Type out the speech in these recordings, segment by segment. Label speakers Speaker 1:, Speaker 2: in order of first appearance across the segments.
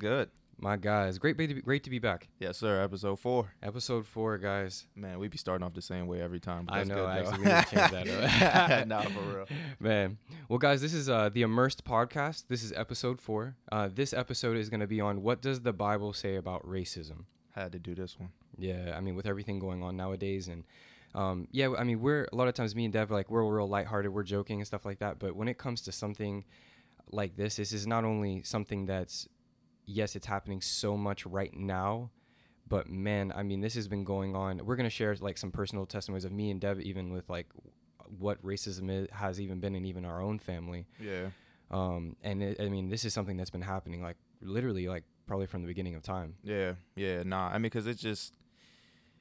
Speaker 1: People, people. Was good.
Speaker 2: My guys, great, to be, great to be back.
Speaker 1: Yes, sir. Episode four.
Speaker 2: Episode four, guys.
Speaker 1: Man, we be starting off the same way every time. but
Speaker 2: I know.
Speaker 1: good, though.
Speaker 2: actually need to change that up.
Speaker 1: nah, for real.
Speaker 2: Man, well, guys, this is uh, the Immersed podcast. This is episode four. Uh, this episode is going to be on what does the Bible say about racism.
Speaker 1: Had to do this one.
Speaker 2: Yeah, I mean, with everything going on nowadays, and um, yeah, I mean, we're a lot of times me and Dev like we're real lighthearted, we're joking and stuff like that. But when it comes to something like this, this is not only something that's yes, it's happening so much right now, but man, I mean, this has been going on. We're gonna share like some personal testimonies of me and Dev, even with like what racism is, has even been in even our own family.
Speaker 1: Yeah.
Speaker 2: Um, and it, I mean, this is something that's been happening like literally like probably from the beginning of time.
Speaker 1: Yeah. Yeah. Nah. I mean, because it's just,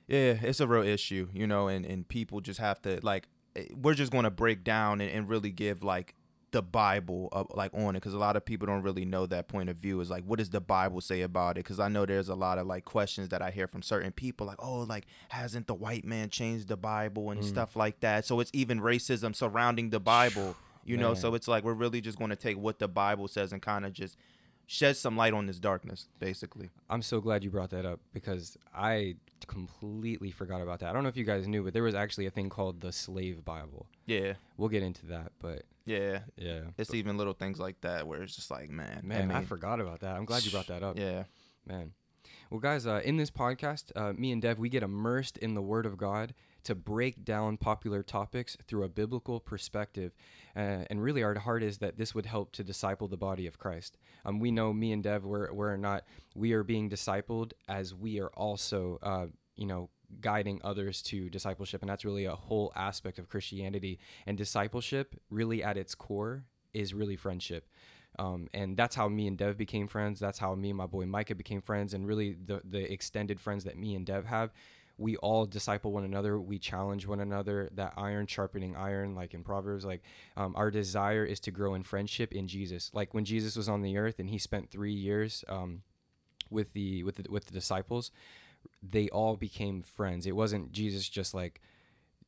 Speaker 1: yeah, it's a real issue, you know, and, and people just have to, like, eh, we're just going to break down and, and really give, like, the Bible uh, like on it because a lot of people don't really know that point of view is like what does the Bible say about it? Because I know there's a lot of like questions that I hear from certain people like oh like hasn't the white man changed the Bible? and
Speaker 2: Mm.
Speaker 1: stuff like that. So it's even racism surrounding the Bible you know? So it's like we're really just going to take what the Bible says and kind of just shed some light on this darkness basically.
Speaker 2: I'm so glad you brought that up because I completely forgot about that. I don't know if you guys knew, but there was actually a thing called the slave Bible.
Speaker 1: yeah.
Speaker 2: We'll get into that, but
Speaker 1: yeah
Speaker 2: yeah.
Speaker 1: it's even little things like that where it's just like man
Speaker 2: Man, I,
Speaker 1: mean,
Speaker 2: forgot about that. I'm glad you brought that up.
Speaker 1: yeah
Speaker 2: Man. Well, guys, uh, in this podcast, uh, me and Dev, we get immersed in the Word of God to break down popular topics through a biblical perspective. Uh, and really, our heart is that this would help to disciple the body of Christ. Um, we know me and Dev, we're, we're not, we are being discipled as we are also, uh, you know, guiding others to discipleship. And that's really a whole aspect of Christianity. And discipleship, really at its core, is really friendship. Um, and that's how me and Dev became friends. That's how me and my boy Micah became friends. And really, the the extended friends that me and Dev have, we all disciple one another. We challenge one another. That iron sharpening iron, like in Proverbs. Like um, our desire is to grow in friendship in Jesus. Like when Jesus was on the earth and he spent three years um, with the with the, with the disciples, they all became friends. It wasn't Jesus just like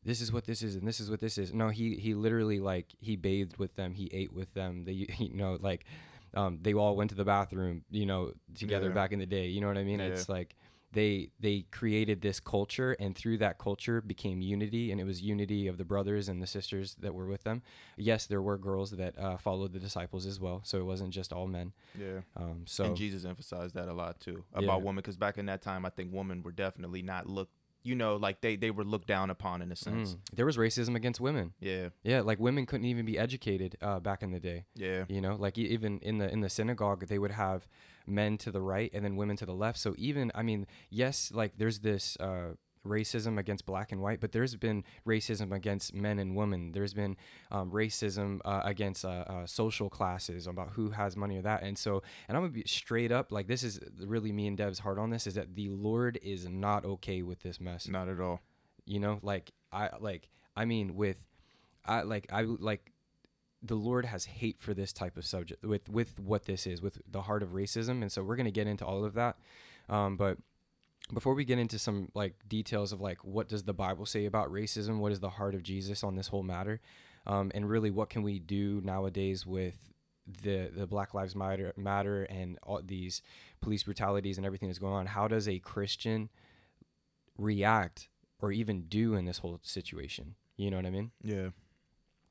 Speaker 2: this is what this is and this is what this is. No, he he literally like he bathed with them, he ate with them. They you know like um, they all went to the bathroom, you know, together
Speaker 1: Yeah.
Speaker 2: back in the day. You know what I mean?
Speaker 1: Yeah.
Speaker 2: It's like they they created this culture and through that culture became unity and it was unity of the brothers and the sisters that were with them. Yes there were girls that uh, followed the disciples as well so it wasn't just all men.
Speaker 1: Yeah.
Speaker 2: Um, so
Speaker 1: and Jesus emphasized that a lot too
Speaker 2: Yeah.
Speaker 1: about women because back in that time, I think women were definitely not looked, you know, like they they were looked down upon in a sense.
Speaker 2: mm, there was racism against women.
Speaker 1: Yeah,
Speaker 2: yeah like women couldn't even be educated uh, back in the day.
Speaker 1: Yeah,
Speaker 2: you know like even in the in the synagogue they would have men to the right and then women to the left. So even i mean yes like there's this uh racism against black and white but there's been racism against men and women. There's been um, racism uh, against uh, uh, social classes about who has money or that. And so and i'm gonna be straight up like this is really me and dev's heart on this is that the lord is not okay with this mess.
Speaker 1: Not at all.
Speaker 2: you know like i like i mean with i like i like the lord has hate for this type of subject with with what this is with the heart of racism. And so we're going to get into all of that um, but before we get into some like details of like what does the bible say about racism what is the heart of jesus on this whole matter um, and really what can we do nowadays with the the black lives matter matter and all these police brutalities and everything that's going on how does a christian react or even do in this whole situation. You know what I mean?
Speaker 1: Yeah.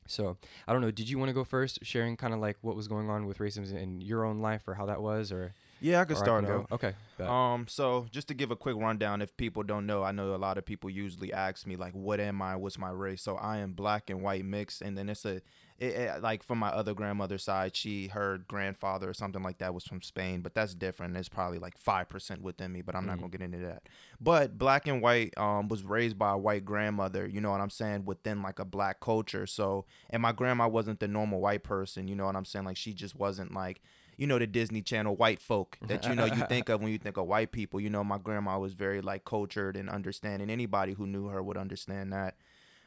Speaker 2: So I don't know. Did you want to go first, sharing kind of like what was going on with racism in your own life or how that was, or
Speaker 1: Yeah, I could
Speaker 2: or
Speaker 1: start
Speaker 2: can
Speaker 1: out.
Speaker 2: go? Okay. bet.
Speaker 1: Um, so just to give a quick rundown, if people don't know, I know a lot of people usually ask me like, "What am I? What's my race?" So I am black and white mixed, and then it's a, it, it- like from my other grandmother's side, she her grandfather or something like that was from Spain, but that's different. It's probably like five percent within me, but I'm not
Speaker 2: Mhm.
Speaker 1: gonna get into that. But black and white, um, was raised by a white grandmother. You know what I'm saying? Within like a black culture. So, and my grandma wasn't the normal white person. You know what I'm saying? Like she just wasn't like you know the Disney Channel white folk that you know you think of when you think of white people. You know, my grandma was very like cultured and understanding. Anybody who knew her would understand that.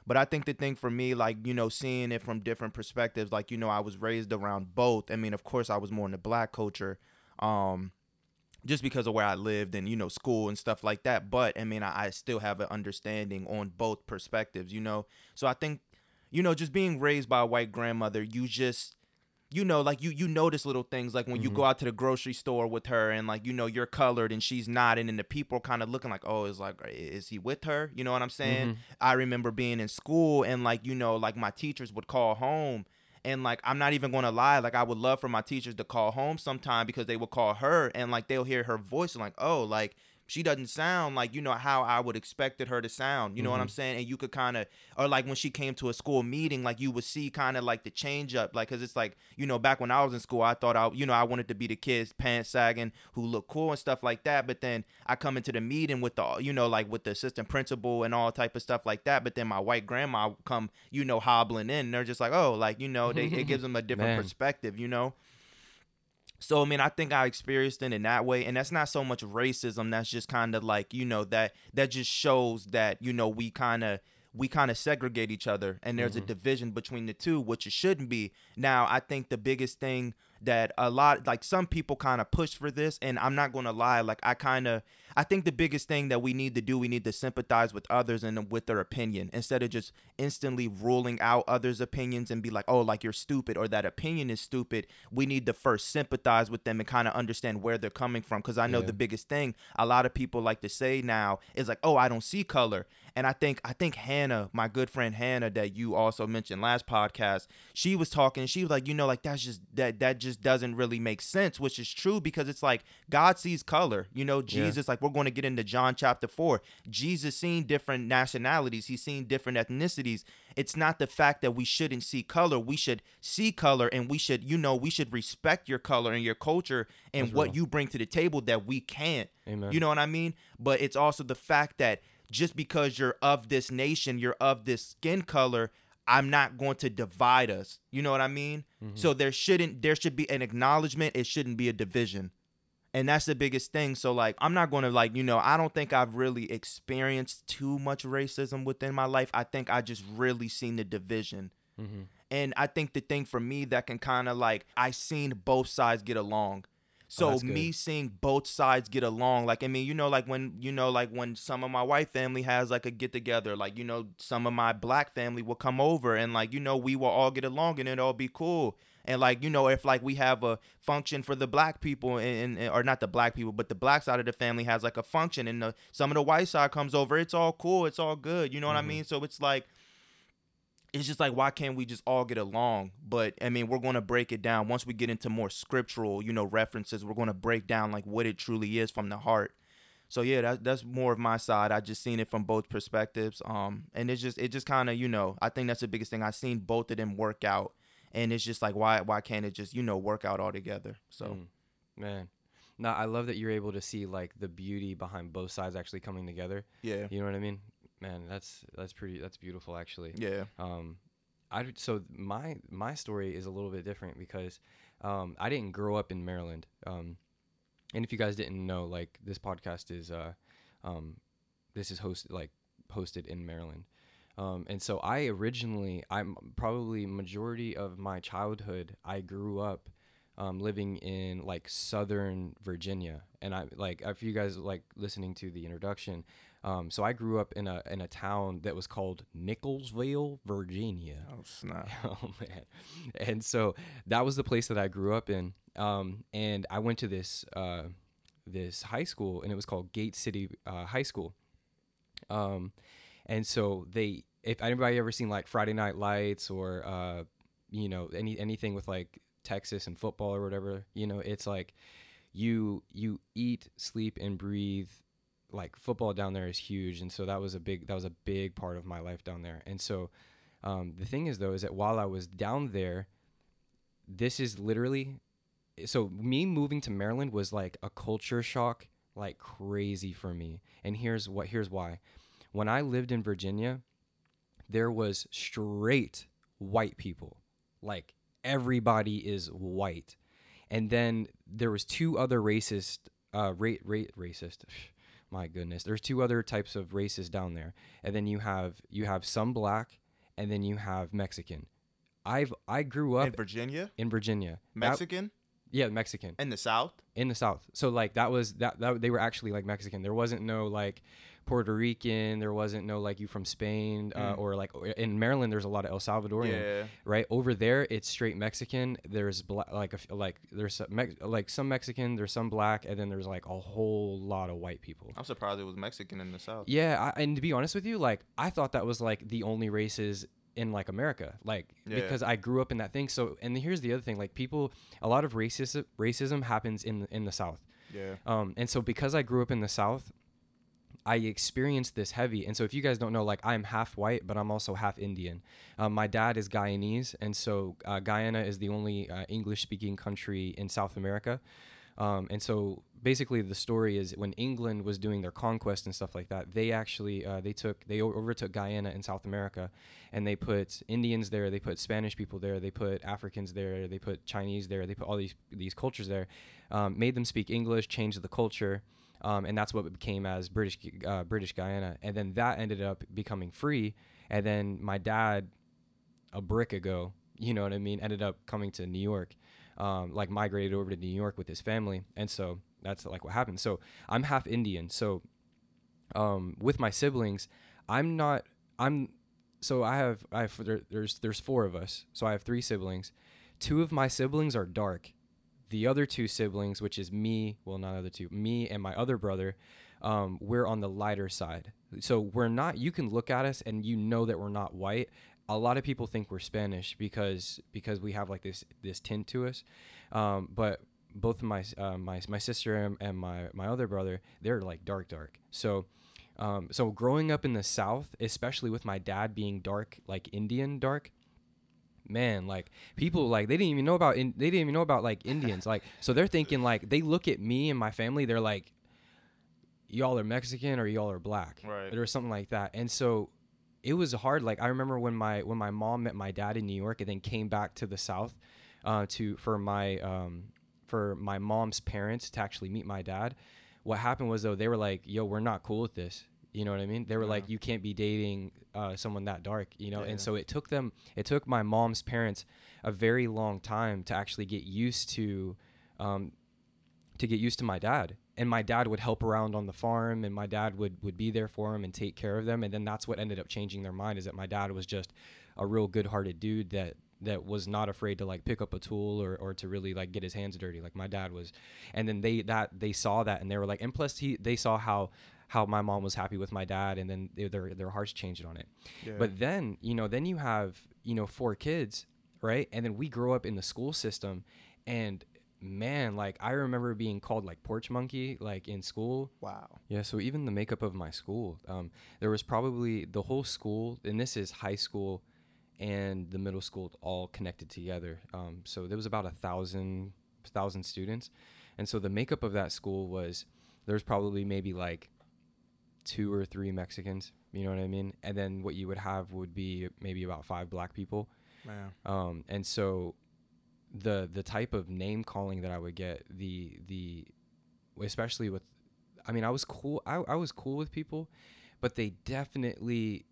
Speaker 1: But I think the thing for me, like you know, seeing it from different perspectives, like you know, I was raised around both. I mean, of course, I was more in the black culture, um, just because of where I lived and you know school and stuff like that. But I mean, I, I still have an understanding on both perspectives. You know, so I think, you know, just being raised by a white grandmother, you just you know, like you you notice little things like when you
Speaker 2: Mm-hmm.
Speaker 1: go out to the grocery store with her and like you know you're colored and she's not, and then the people kind of looking like, oh, is like, is he with her? You know what I'm saying?
Speaker 2: Mm-hmm.
Speaker 1: I remember being in school and like you know like my teachers would call home. And like I'm not even gonna lie, like I would love for my teachers to call home sometime because they would call her and like they'll hear her voice and like, oh, like she doesn't sound like you know how I would expected her to sound. You know what I'm mm-hmm. saying? And you could kind of, or like when she came to a school meeting, like you would see kind of like the change up, like because it's like you know back when I was in school, I thought I you know I wanted to be the kids pants sagging who look cool and stuff like that. But then I come into the meeting with the you know like with the assistant principal and all type of stuff like that. But then my white grandma come you know hobbling in, and they're just like oh like you know they it gives them a different
Speaker 2: Man.
Speaker 1: perspective, you know. So I mean, I think I experienced it in that way, and that's not so much racism. That's just kind of like you know that that just shows that you know we kind of we kind of segregate each other, and there's a mm-hmm. division between the two, which it shouldn't be. Now, I think the biggest thing that a lot like some people kind of push for this, and I'm not gonna lie, like I kind of I think the biggest thing that we need to do, we need to sympathize with others and with their opinion instead of just instantly ruling out others' opinions and be like, oh, like you're stupid or that opinion is stupid. We need to first sympathize with them and kind of understand where they're coming from. Because I know
Speaker 2: Yeah.
Speaker 1: the biggest thing a lot of people like to say now is like, oh, I don't see color. And I think I think Hannah, my good friend Hannah, that you also mentioned last podcast, she was talking. She was like, you know, like that's just that that just doesn't really make sense, which is true because it's like God sees color. You know,
Speaker 2: Yeah.
Speaker 1: Jesus, like we're going to get into John chapter four. Jesus seen different nationalities. He's seen different ethnicities. It's not the fact that we shouldn't see color. We should see color, and we should, you know, we should respect your color and your culture and
Speaker 2: That's
Speaker 1: what
Speaker 2: real.
Speaker 1: you bring to the table that we can't.
Speaker 2: Amen.
Speaker 1: You know what I mean? But it's also the fact that just because you're of this nation, you're of this skin color, I'm not going to divide us. You know what I mean?
Speaker 2: Mm-hmm.
Speaker 1: So there shouldn't there should be an acknowledgement, it shouldn't be a division. And that's the biggest thing. So like I'm not going to like, you know, I don't think I've really experienced too much racism within my life. I think I just really seen the division.
Speaker 2: Mhm.
Speaker 1: And I think the thing for me that can kind of like I seen both sides get along. So
Speaker 2: Oh,
Speaker 1: me seeing both sides get along, like I mean, you know, like when you know, like when some of my white family has like a get together, like you know, some of my black family will come over and like you know, we will all get along and it'll all be cool. And like you know, if like we have a function for the black people and, and or not the black people, but the black side of the family has like a function, and the, some of the white side comes over, it's all cool, it's all good. You know what I
Speaker 2: Mhm.
Speaker 1: mean? So it's like it's just like why can't we just all get along? But i mean we're going to break it down. Once we get into more scriptural you know references we're going to break down like what it truly is from the heart. So yeah that, that's more of my side. I just seen it from both perspectives um and it's just it just kind of you know i think that's the biggest thing. I seen both of them work out and it's just like why why can't it just you know work out all together so
Speaker 2: Mm. man. No i love that you're able to see like the beauty behind both sides actually coming together.
Speaker 1: Yeah.
Speaker 2: You know what i mean man that's that's pretty that's beautiful actually.
Speaker 1: Yeah.
Speaker 2: Um i so my my story is a little bit different because um i didn't grow up in maryland. Um and if you guys didn't know like this podcast is uh um this is hosted like hosted in maryland. Um and so i originally i'm probably majority of my childhood i grew up um, living in like southern Virginia, and I like if you guys like listening to the introduction, um, so I grew up in a in a town that was called Nickelsville, Virginia.
Speaker 1: oh snap
Speaker 2: Oh man, and so that was the place that I grew up in, um, and I went to this uh, this high school, and it was called Gate City uh, High School, um, and so they if anybody ever seen like Friday Night Lights or uh, you know any anything with like Texas and football or whatever, you know, it's like you you eat, sleep, and breathe. Like football down there is huge, and so that was a big that was a big part of my life down there. And so um, the thing is though is that while I was down there, this is literally so me moving to Maryland was like a culture shock, like crazy for me. And here's what here's why. When I lived in Virginia, there was straight white people. Like everybody is white. And then there was two other racist uh rate racist my goodness. There's two other types of races down there. And then you have you have some black and then you have Mexican. I've I grew up
Speaker 1: in virginia
Speaker 2: in Virginia. That-
Speaker 1: mexican
Speaker 2: yeah, Mexican
Speaker 1: in the south
Speaker 2: in the South. So like that was that, that they were actually like Mexican. There wasn't no like Puerto Rican. There wasn't no like you from Spain uh,
Speaker 1: Mm.
Speaker 2: or like in Maryland. There's a lot of El Salvadorian.
Speaker 1: Yeah.
Speaker 2: Right over there, it's straight Mexican. There's bla- like a like there's some Mex- like some Mexican. There's some black, and then there's like a whole lot of white people.
Speaker 1: I'm surprised it was Mexican in the South.
Speaker 2: Yeah, I, and to be honest with you, like I thought that was like the only races in like America, like
Speaker 1: Yeah.
Speaker 2: because I grew up in that thing. So, and here's the other thing: like people, a lot of racism racism happens in in the South.
Speaker 1: Yeah.
Speaker 2: Um, and so because I grew up in the South, I experienced this heavy. And so if you guys don't know, like I'm half white, but I'm also half Indian. Um, my dad is Guyanese, and so uh, Guyana is the only uh, English-speaking country in South America. Um, and so basically, the story is when England was doing their conquest and stuff like that, they actually uh, they took they overtook Guyana in South America, and they put Indians there, they put Spanish people there, they put Africans there, they put Chinese there, they put all these these cultures there, um, made them speak English, changed the culture, um, and that's what became as British uh, British Guyana, and then that ended up becoming free, and then my dad, a brick ago, you know what I mean, ended up coming to New York, um, like migrated over to New York with his family, and so that's like what happened. So I'm half Indian, so um, with my siblings, I'm not I'm so I have I have there, there's there's four of us, so I have three siblings. Two of my siblings are dark. The other two siblings, which is me, well not other two, me and my other brother, um, we're on the lighter side. So we're not. You can look at us and you know that we're not white. A lot of people think we're Spanish because because we have like this this tint to us, um, but both of my uh, my my sister and, my my other brother they're like dark dark. So um, so growing up in the South, especially with my dad being dark, like Indian dark, man, like people like they didn't even know about in, they didn't even know about like Indians, like so they're thinking like they look at me and my family, they're like, y'all are Mexican or y'all are black,
Speaker 1: Right.
Speaker 2: or something like that, and so it was hard. Like I remember when my when my mom met my dad in New York and then came back to the South, uh, to for my um for my mom's parents to actually meet my dad. What happened was though they were like, "Yo, we're not cool with this." You know what I mean? They were like, "You can't be dating uh, someone that dark," you know.
Speaker 1: Yeah.
Speaker 2: And so it took them, it took my mom's parents a very long time to actually get used to, um, to get used to my dad. And my dad would help around on the farm, and my dad would would be there for him and take care of them. And then that's what ended up changing their mind is that my dad was just a real good-hearted dude that that was not afraid to like pick up a tool or, or to really like get his hands dirty like my dad was and then they that they saw that and they were like and plus he they saw how how my mom was happy with my dad and then they, their their hearts changed on it
Speaker 1: Yeah.
Speaker 2: but then you know then you have you know four kids right and then we grow up in the school system and man like i remember being called like porch monkey like in school
Speaker 1: wow.
Speaker 2: yeah, so even the makeup of my school, um, there was probably the whole school, and this is high school and the middle school all connected together. Um, so there was about a thousand thousand students, and so the makeup of that school was there's probably maybe like two or three Mexicans. You know what I mean? And then what you would have would be maybe about five black people.
Speaker 1: Man.
Speaker 2: Um, and so the the type of name calling that I would get, the the especially with I mean, I was cool I, I was cool with people, but they definitely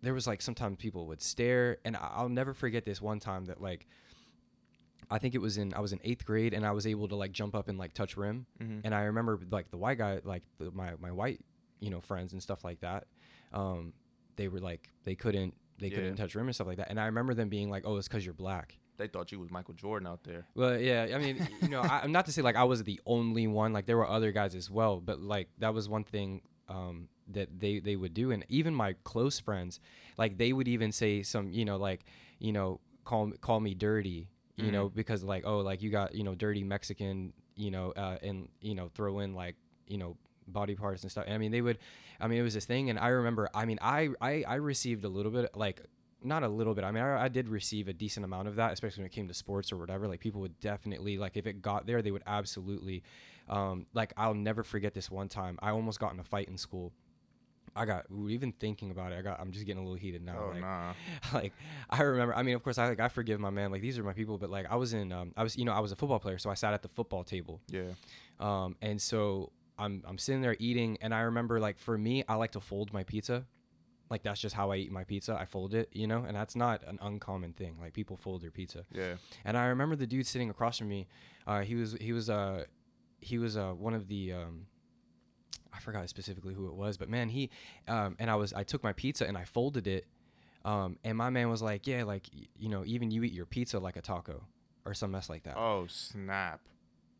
Speaker 2: there was like sometimes people would stare and I'll never forget this one time that like I think it was in I was in eighth grade and I was able to like jump up and like touch rim
Speaker 1: Mm-hmm.
Speaker 2: and I remember like the white guy, like the, my my white, you know, friends and stuff like that. Um, they were like they couldn't they
Speaker 1: Yeah.
Speaker 2: couldn't touch rim and stuff like that. And I remember them being like, "Oh, it's because you're black."
Speaker 1: They thought you was Michael Jordan out there.
Speaker 2: Well, yeah, I mean, you know, I, I'm not to say like I was the only one. Like there were other guys as well, but like that was one thing um, that they they would do, and even my close friends, like they would even say some, you know, like you know, call call me dirty, you know, because like oh, like you got you know dirty Mexican, you know, uh, and you know throw in like you know body parts and stuff. I mean, they would, I mean, it was this thing, and I remember, I mean, I I, I received a little bit like not a little bit. I mean, I, I did receive a decent amount of that, especially when it came to sports or whatever. Like people would definitely like if it got there, they would absolutely. Um, like I'll never forget this one time. I almost got in a fight in school. I got even thinking about it. I got. I'm just getting a little heated now.
Speaker 1: Oh
Speaker 2: like,
Speaker 1: nah.
Speaker 2: like I remember. I mean, of course, I like I forgive my man. Like these are my people. But like I was in. Um, I was you know I was a football player, so I sat at the football table.
Speaker 1: Yeah.
Speaker 2: Um, and so I'm I'm sitting there eating, and I remember like for me, I like to fold my pizza. Like that's just how I eat my pizza. I fold it, you know, and that's not an uncommon thing. Like people fold their pizza.
Speaker 1: Yeah.
Speaker 2: And I remember the dude sitting across from me. Uh, he was he was uh he was uh one of the um I forgot specifically who it was, but man, he um, and I was I took my pizza and I folded it, um, and my man was like, yeah, like you know, even you eat your pizza like a taco or some mess like that.
Speaker 1: Oh snap!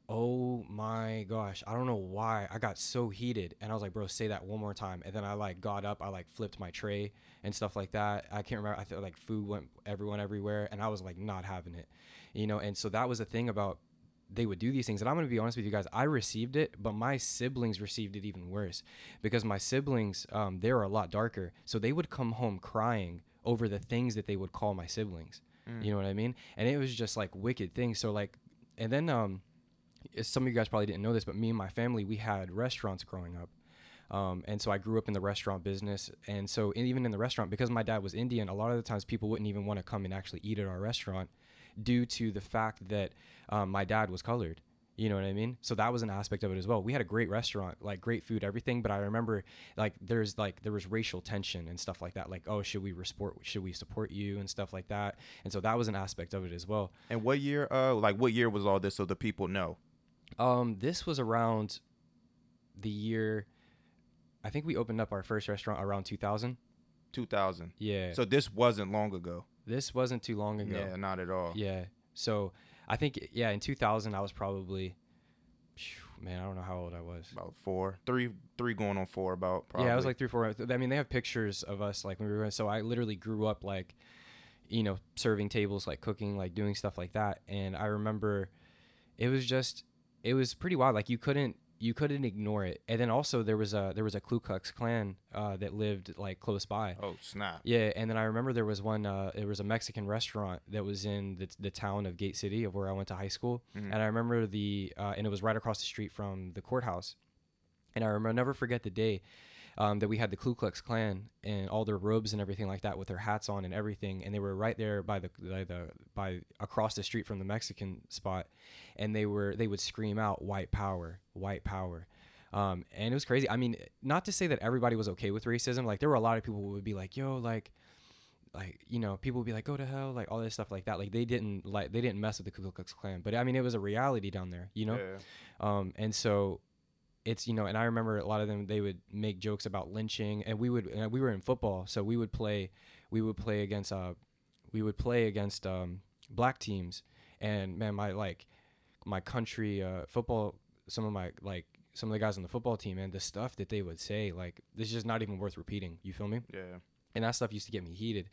Speaker 2: Oh my gosh, I don't know why I got so heated, and I was like, bro, say that one more time, and then I like got up, I like flipped my tray and stuff like that. I can't remember. I thought like food went everyone everywhere, and I was like not having it, you know. And so that was the thing about they would do these things. And I'm going to be honest with you guys. I received it, but my siblings received it even worse because my siblings, um, they were a lot darker. So they would come home crying over the things that they would call my siblings.
Speaker 1: Mm.
Speaker 2: You know what I mean? And it was just like wicked things. So like, and then, um, some of you guys probably didn't know this, but me and my family, we had restaurants growing up. Um, and so I grew up in the restaurant business. And so even in the restaurant, because my dad was Indian, a lot of the times people wouldn't even want to come and actually eat at our restaurant due to the fact that um, my dad was colored. You know what I mean? So that was an aspect of it as well. We had a great restaurant, like great food, everything. But I remember, like, there's like there was racial tension and stuff like that. Like, oh, should we support? Should we support you and stuff like that? And so that was an aspect of it as well.
Speaker 1: And what year? Uh, like what year was all this? So the people know.
Speaker 2: Um, this was around the year. I think we opened up our first restaurant around 2000.
Speaker 1: 2000.
Speaker 2: Yeah.
Speaker 1: So this wasn't long ago.
Speaker 2: This wasn't too long ago.
Speaker 1: Yeah, not at all.
Speaker 2: Yeah. So I think yeah, in 2000 I was probably man, I don't know how old I was.
Speaker 1: About four, three, three going on four. About probably.
Speaker 2: Yeah, I was like three, four. I mean, they have pictures of us like when we were. So I literally grew up like, you know, serving tables, like cooking, like doing stuff like that. And I remember, it was just, it was pretty wild. Like you couldn't, you couldn't ignore it. And then also there was a there was a Ku Klux Klan uh, that lived like close by.
Speaker 1: Oh snap!
Speaker 2: Yeah, and then I remember there was one. Uh, there was a Mexican restaurant that was in the, the town of Gate City, of where I went to high school,
Speaker 1: Mhm.
Speaker 2: and I remember the uh, and it was right across the street from the courthouse, and I remember I'll never forget the day um, that we had the Ku Klux Klan and all their robes and everything like that with their hats on and everything, and they were right there by the by the by across the street from the Mexican spot, and they were they would scream out "White Power, White Power." Um, and it was crazy. I mean, not to say that everybody was okay with racism. Like there were a lot of people who would be like, "Yo, like, like you know," people would be like, "Go to hell," like all this stuff like that. Like they didn't like they didn't mess with the Ku Klux Klan. But I mean, it was a reality down there, you know.
Speaker 1: Yeah.
Speaker 2: Um, and so it's you know, and I remember a lot of them they would make jokes about lynching, and we would and we were in football, so we would play we would play against uh we would play against um black teams, and man, my like my country uh football, some of my like some of the guys on the football team, and the stuff that they would say, like this is just not even worth repeating. You feel me?
Speaker 1: Yeah.
Speaker 2: and that stuff used to get me heated.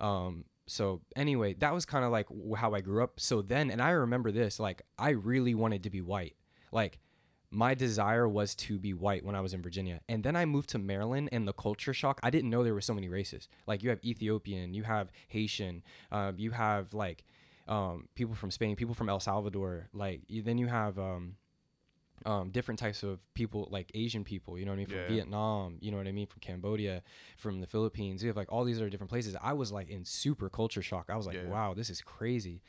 Speaker 2: Um, so anyway, that was kind of like how I grew up. So then, and I remember this, like I really wanted to be white. Like my desire was to be white when I was in Virginia. And then I moved to Maryland and the culture shock, I didn't know there were so many races. Like you have Ethiopian, you have Haitian, um, you have like um, people from Spain, people from El Salvador, like you, then you have um, um, different types of people, like Asian people, you know what I mean, from
Speaker 1: Yeah.
Speaker 2: Vietnam, you know what I mean, from Cambodia, from the Philippines. You have like all these other different places. I was like in super culture shock. I was like,
Speaker 1: Yeah.
Speaker 2: wow, this is crazy.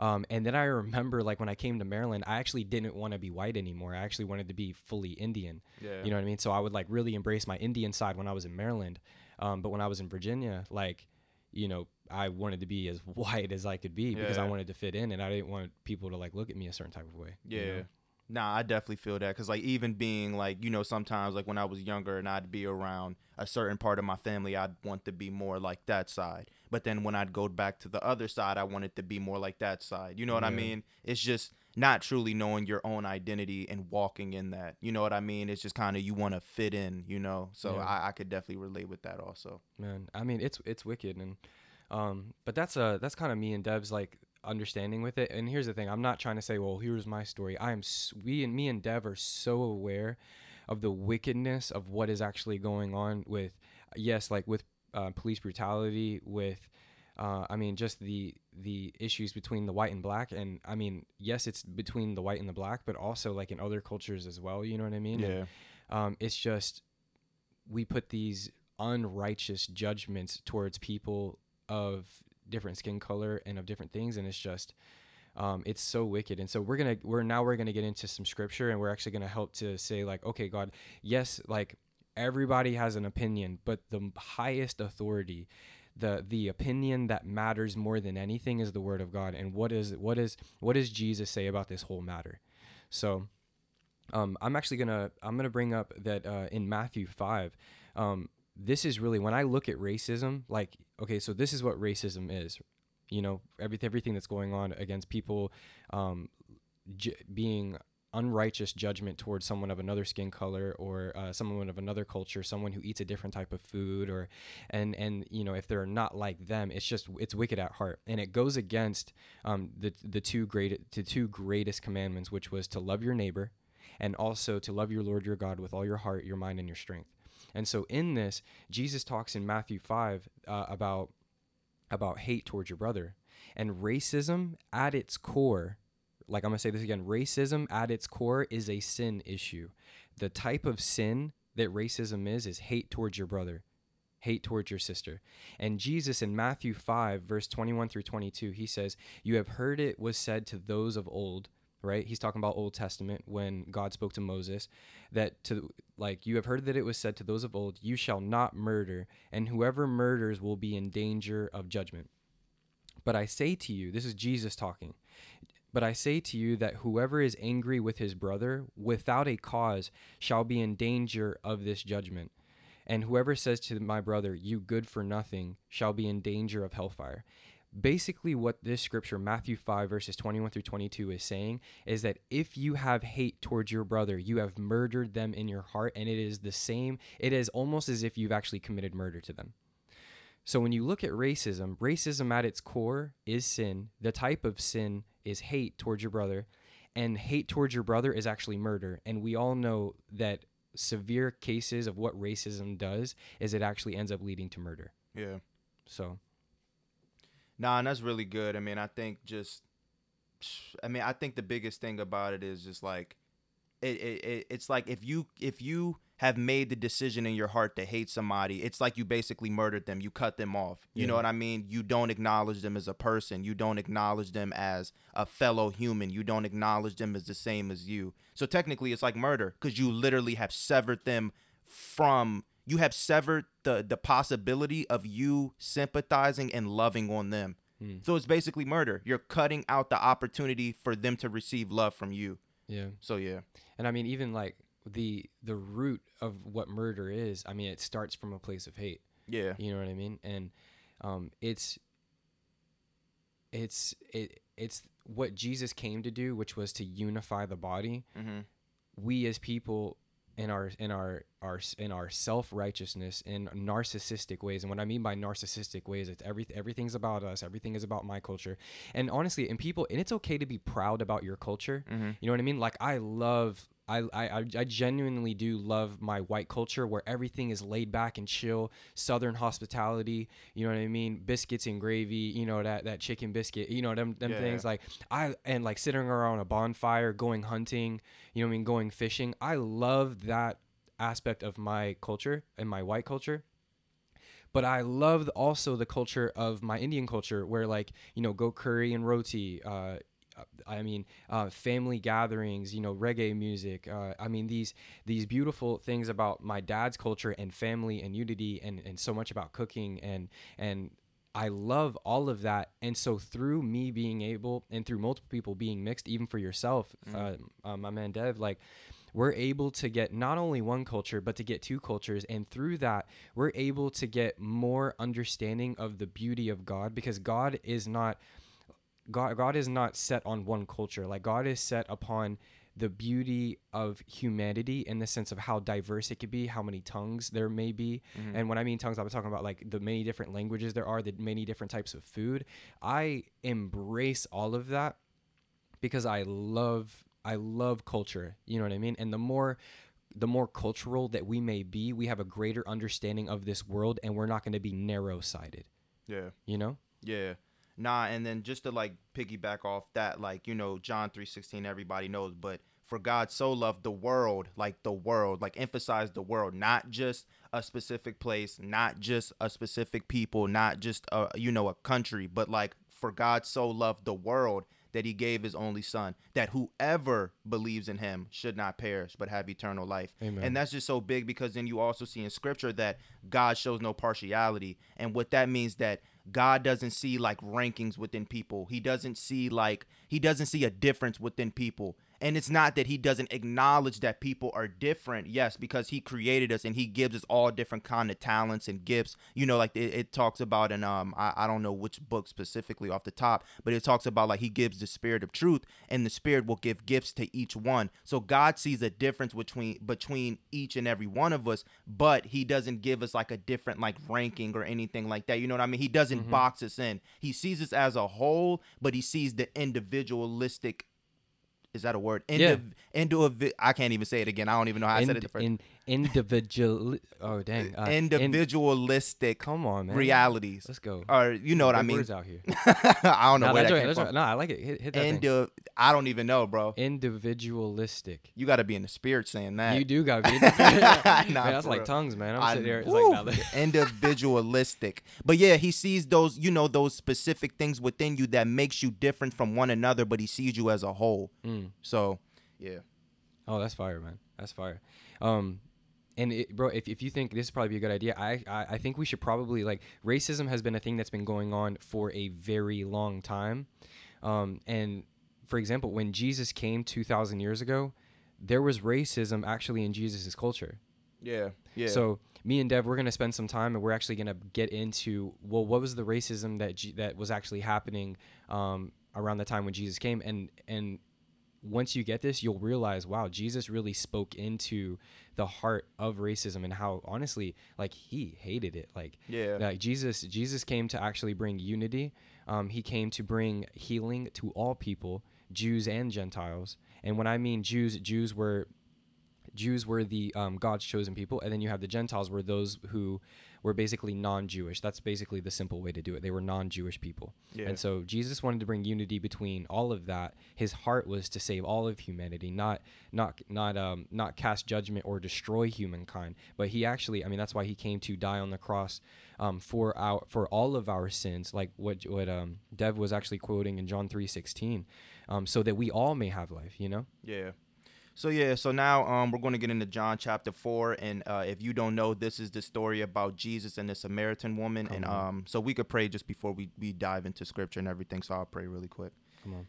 Speaker 2: Um, and then I remember like when I came to Maryland, I actually didn't want to be white anymore. I actually wanted to be fully Indian.
Speaker 1: Yeah.
Speaker 2: You know what I mean? So I would like really embrace my Indian side when I was in Maryland. Um, but when I was in Virginia, like, you know, I wanted to be as white as I could be because I wanted to fit in and I didn't want people to like look at me a certain type of way. you
Speaker 1: Yeah.
Speaker 2: know?
Speaker 1: Nah, I definitely feel that because like even being like you know sometimes like when I was younger and I'd be around a certain part of my family, I'd want to be more like that side. But then when I'd go back to the other side, I wanted to be more like that side. You know what I mean? It's just not truly knowing your own identity and walking in that. You know what I mean? It's just kind of you want to fit in. You know, so
Speaker 2: Yeah.
Speaker 1: I, I could definitely relate with that also.
Speaker 2: man i mean it's it's wicked and um but that's uh that's kind of me and dev's like understanding with it and here's the thing i'm not trying to say well here's my story i am we and me and dev are so aware of the wickedness of what is actually going on with yes like with uh, police brutality with uh, I mean, just the the issues between the white and black, and I mean, yes, it's between the white and the black, but also like in other cultures as well. You know what I mean? And, um, it's just we put these unrighteous judgments towards people of different skin color and of different things and it's just um, it's so wicked and so we're gonna we're now we're gonna get into some scripture and we're actually gonna help to say like okay god yes like everybody has an opinion but the highest authority the the opinion that matters more than anything is the word of god and what is what is what does jesus say about this whole matter so um, I'm actually gonna I'm gonna bring up that uh, in Matthew five, um, this is really when I look at racism. Like, okay, so this is what racism is. You know, everything everything that's going on against people um, j- being unrighteous judgment towards someone of another skin color or uh, someone of another culture someone who eats a different type of food or and and you know if they're not like them it's just it's wicked at heart. And it goes against um, the the two great the two greatest commandments which was to love your neighbor and also to love your lord your god with all your heart your mind and your strength. And so in this jesus talks in matthew 5 uh, about about hate towards your brother. And racism at its core like I'm going to say this again racism at its core is a sin issue. The type of sin that racism is is hate towards your brother, hate towards your sister. And Jesus in Matthew 5, verse 21 through 22, he says, You have heard it was said to those of old, right? He's talking about Old Testament when God spoke to Moses, that to like you have heard that it was said to those of old, You shall not murder, and whoever murders will be in danger of judgment. But I say to you, this is Jesus talking. But I say to you that whoever is angry with his brother without a cause shall be in danger of this judgment. And whoever says to my brother, You good for nothing, shall be in danger of hellfire. Basically, what this scripture, Matthew 5, verses 21 through 22, is saying is that if you have hate towards your brother, you have murdered them in your heart, and it is the same, it is almost as if you've actually committed murder to them. So when you look at racism, racism at its core is sin. The type of sin is hate towards your brother, and hate towards your brother is actually murder. And we all know that severe cases of what racism does is it actually ends up leading to murder.
Speaker 1: Yeah.
Speaker 2: So,
Speaker 1: Nah, and that's really good. I mean, I think just, I mean, I think the biggest thing about it is just like, it, it, it it's like if you if you have made the decision in your heart to hate somebody, it's like you basically murdered them. You cut them off. You
Speaker 2: Yeah.
Speaker 1: know what I mean? You don't acknowledge them as a person. You don't acknowledge them as a fellow human. You don't acknowledge them as the same as you. So technically, it's like murder because you literally have severed them from. You have severed the the possibility of you sympathizing and loving on them.
Speaker 2: Hmm.
Speaker 1: So it's basically murder. You're cutting out the opportunity for them to receive love from you.
Speaker 2: Yeah.
Speaker 1: So yeah.
Speaker 2: And I mean, even like the the root of what murder is, I mean, it starts from a place of hate.
Speaker 1: Yeah.
Speaker 2: You know what I mean? And um, it's it's it it's what Jesus came to do, which was to unify the body.
Speaker 1: Mm-hmm.
Speaker 2: We as people in our in our our in our self righteousness in narcissistic ways, and what I mean by narcissistic ways, it's everything everything's about us. Everything is about my culture, and honestly, and people, and it's okay to be proud about your culture.
Speaker 1: Mm-hmm.
Speaker 2: You know what I mean? Like I love I, I I genuinely do love my white culture where everything is laid back and chill, southern hospitality, you know what I mean? Biscuits and gravy, you know that that chicken biscuit, you know them them
Speaker 1: Yeah.
Speaker 2: things like I and like sitting around a bonfire, going hunting, you know what I mean, going fishing. I love that aspect of my culture and my white culture but I love also the culture of my Indian culture, where like you know, go curry and roti. Uh, I mean, uh, family gatherings. You know, reggae music. Uh, I mean, these these beautiful things about my dad's culture and family and unity, and and so much about cooking and and. I love all of that, and so through me being able, and through multiple people being mixed, even for yourself, uh, uh, my man Dev, like we're able to get not only one culture but to get two cultures and through that we're able to get more understanding of the beauty of god because god is not god god is not set on one culture like god is set upon the beauty of humanity in the sense of how diverse it could be how many tongues there may be
Speaker 1: Mm-hmm.
Speaker 2: and when i mean tongues i'm talking about like the many different languages there are the many different types of food i embrace all of that because I love I love culture. You know what I mean? And the more the more cultural that we may be, we have a greater understanding of this world and we're not going to be narrow-sided,
Speaker 1: Yeah.
Speaker 2: you know?
Speaker 1: Yeah. Nah, and then just to like piggyback off that, like, you know, John three sixteen, everybody knows, but for God so loved the world, like the world, like emphasize the world, not just a specific place, not just a specific people, not just a you know, a country, but like for God so loved the world that he gave his only son, that whoever believes in him should not perish but have eternal life.
Speaker 2: Amen.
Speaker 1: And that's just so big because then you also see in scripture that God shows no partiality. And what that means that God doesn't see like rankings within people. He doesn't see like he doesn't see a difference within people. And it's not that he doesn't acknowledge that people are different. Yes, because he created us and he gives us all different kind of talents and gifts. You know, like it, it talks about in um I, I don't know which book specifically off the top, but it talks about like he gives the spirit of truth and the spirit will give gifts to each one. So God sees a difference between between each and every one of us, but he doesn't give us like a different like ranking or anything like that. You know what I mean? He doesn't
Speaker 2: Mhm.
Speaker 1: box us in. He sees us as a whole, but he sees the individualistic is that a word?
Speaker 2: Yeah.
Speaker 1: Indiv- I can't even say it again. I don't even know how I said it the first.
Speaker 2: in individual. Oh dang. Uh, in-
Speaker 1: individualistic
Speaker 2: come on, man.
Speaker 1: realities.
Speaker 2: Let's go.
Speaker 1: Or you know what I mean?
Speaker 2: Words out here.
Speaker 1: I don't know
Speaker 2: no,
Speaker 1: where that came from.
Speaker 2: right. No, I like it. Hit, hit that thing.
Speaker 1: Indi- I don't even know, bro.
Speaker 2: Individualistic.
Speaker 1: You got to be in the spirit saying that.
Speaker 2: You do gotta be.
Speaker 1: In the Nah,
Speaker 2: man, that's like
Speaker 1: real.
Speaker 2: tongues, man. I'm
Speaker 1: I-
Speaker 2: sitting here. It's
Speaker 1: woo,
Speaker 2: like, nah,
Speaker 1: individualistic. But yeah, he sees those, you know, those specific things within you that makes you different from one another, but he sees you as a whole.
Speaker 2: Mm.
Speaker 1: So, yeah.
Speaker 2: Oh, that's fire, man. That's fire. Um, and it, bro, if, if you think this would probably be a good idea, I, I I think we should probably like racism has been a thing that's been going on for a very long time. Um, and for example, when Jesus came two thousand years ago, there was racism actually in Jesus's culture.
Speaker 1: Yeah. Yeah.
Speaker 2: So me and Dev, we're gonna spend some time, and we're actually gonna get into well, what was the racism that G- that was actually happening um, around the time when Jesus came, and and once you get this, you'll realize, wow, Jesus really spoke into the heart of racism and how honestly, like he hated it. Like
Speaker 1: yeah.
Speaker 2: like Jesus Jesus came to actually bring unity. Um, he came to bring healing to all people, Jews and Gentiles. And when I mean Jews, Jews were Jews were the um, God's chosen people, and then you have the Gentiles were those who were basically non-Jewish. That's basically the simple way to do it. They were non-Jewish people,
Speaker 1: yeah.
Speaker 2: and so Jesus wanted to bring unity between all of that. His heart was to save all of humanity, not not not um not cast judgment or destroy humankind. But he actually, I mean, that's why he came to die on the cross um, for our for all of our sins, like what what um Dev was actually quoting in John three sixteen, um, so that we all may have life. You know.
Speaker 1: Yeah. So yeah, so now um we're going to get into John chapter 4 and uh if you don't know this is the story about Jesus and the Samaritan woman
Speaker 2: Come
Speaker 1: and
Speaker 2: on.
Speaker 1: um so we could pray just before we we dive into scripture and everything so I'll pray really quick.
Speaker 2: Come on.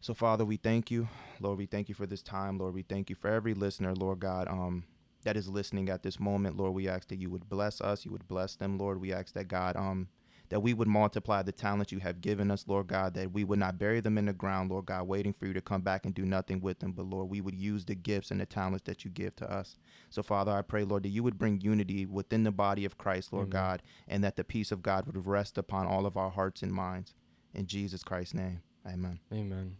Speaker 1: So Father, we thank you. Lord, we thank you for this time. Lord, we thank you for every listener, Lord God, um that is listening at this moment. Lord, we ask that you would bless us, you would bless them, Lord. We ask that God um that we would multiply the talents you have given us, Lord God, that we would not bury them in the ground, Lord God, waiting for you to come back and do nothing with them. But Lord, we would use the gifts and the talents that you give to us. So, Father, I pray, Lord, that you would bring unity within the body of Christ, Lord
Speaker 2: Amen.
Speaker 1: God, and that the peace of God would rest upon all of our hearts and minds. In Jesus Christ's name, amen.
Speaker 2: Amen.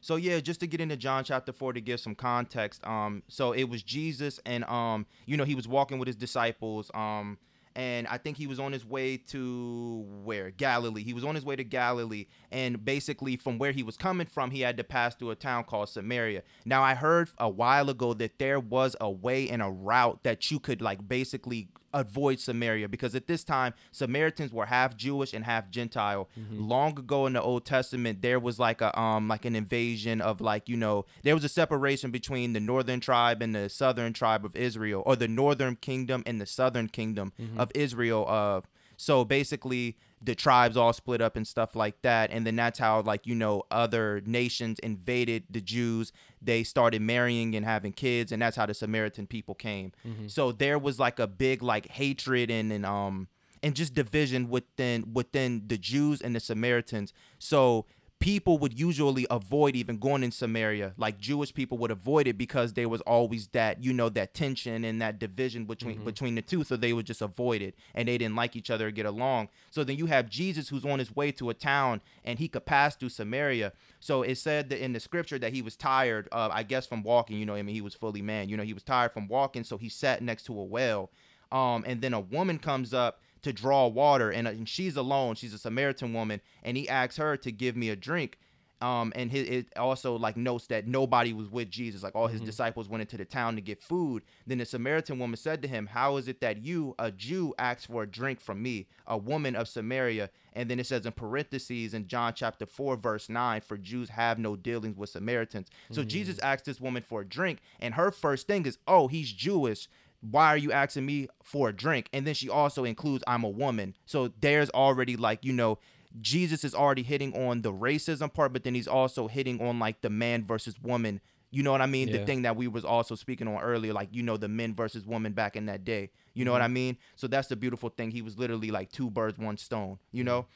Speaker 1: So yeah, just to get into John chapter 4 to give some context. Um so it was Jesus and um you know he was walking with his disciples um and I think he was on his way to where Galilee. He was on his way to Galilee and basically from where he was coming from he had to pass through a town called Samaria. Now I heard a while ago that there was a way and a route that you could like basically avoid Samaria because at this time Samaritans were half Jewish and half Gentile. Long ago in the Old Testament, there was like a um like an invasion of like you know there was a separation between the northern tribe and the southern tribe of Israel, or the northern kingdom and the southern kingdom of Israel. Uh, so basically the tribes all split up and stuff like that. And then that's how like you know other nations invaded the jews. They started marrying and having kids and that's how the samaritan people came. So there was like a big like hatred and and um and just division within within the jews and the samaritans. So people would usually avoid even going in Samaria. Like Jewish people would avoid it because there was always that, you know, that tension and that division between between the two. So they would just avoid it and they didn't like each other or get along. So then you have Jesus who's on his way to a town and he could pass through Samaria. So it said that in the scripture that he was tired, uh, I guess from walking, you know, I mean he was fully man, you know, he was tired from walking, so he sat next to a well. Um, and then a woman comes up to draw water, and, uh, and she's alone. She's a Samaritan woman, and he asks her to give me a drink. Um, and his, it also like notes that nobody was with Jesus. Like all his disciples went into the town to get food. Then the Samaritan woman said to him, "How is it that you, a Jew, ask for a drink from me, a woman of Samaria?" And then it says in parentheses in John chapter four, verse nine, "For Jews have no dealings with Samaritans." So Jesus asked this woman for a drink, and her first thing is, "Oh, he's Jewish." Why are you asking me for a drink and then she also includes i'm a woman so there's already like you know Jesus is already hitting on the racism part, but then he's also hitting on like the man versus woman. You know what I mean?
Speaker 2: Yeah.
Speaker 1: The thing that we was also speaking on earlier, like you know the men versus women back in that day. You know what mm-hmm. I mean? So that's the beautiful thing. He was literally like two birds, one stone. You mm-hmm. know.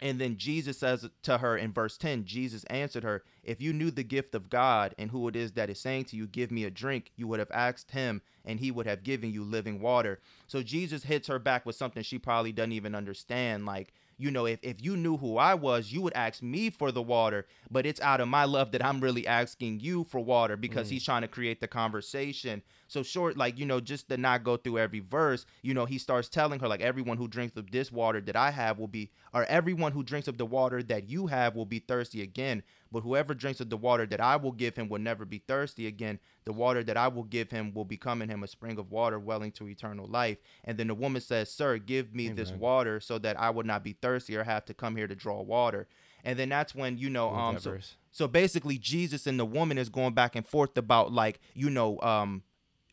Speaker 1: And then Jesus says to her in verse 10, Jesus answered her, If you knew the gift of God and who it is that is saying to you, Give me a drink, you would have asked him, and he would have given you living water. So Jesus hits her back with something she probably doesn't even understand. Like, you know, if, if you knew who I was, you would ask me for the water. But it's out of my love that I'm really asking you for water because mm. he's trying to create the conversation. So short, like, you know, just to not go through every verse, you know, he starts telling her, like, everyone who drinks of this water that I have will be, or everyone who drinks of the water that you have will be thirsty again. But whoever drinks of the water that I will give him will never be thirsty again. The water that I will give him will become in him a spring of water welling to eternal life. And then the woman says, Sir, give me this water so that I would not be thirsty or have to come here to draw water. And then that's when, you know, um so, so basically Jesus and the woman is going back and forth about like, you know, um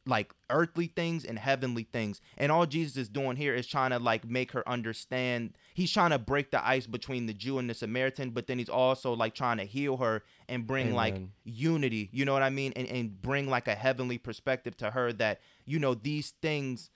Speaker 1: like earthly things and heavenly things. And all Jesus is doing here is trying to like make her understand. He's trying to break the ice between the Jew and the Samaritan, but then he's also like trying to heal her and bring like unity, you know what I mean? And and bring like a heavenly perspective to her that, you know, these things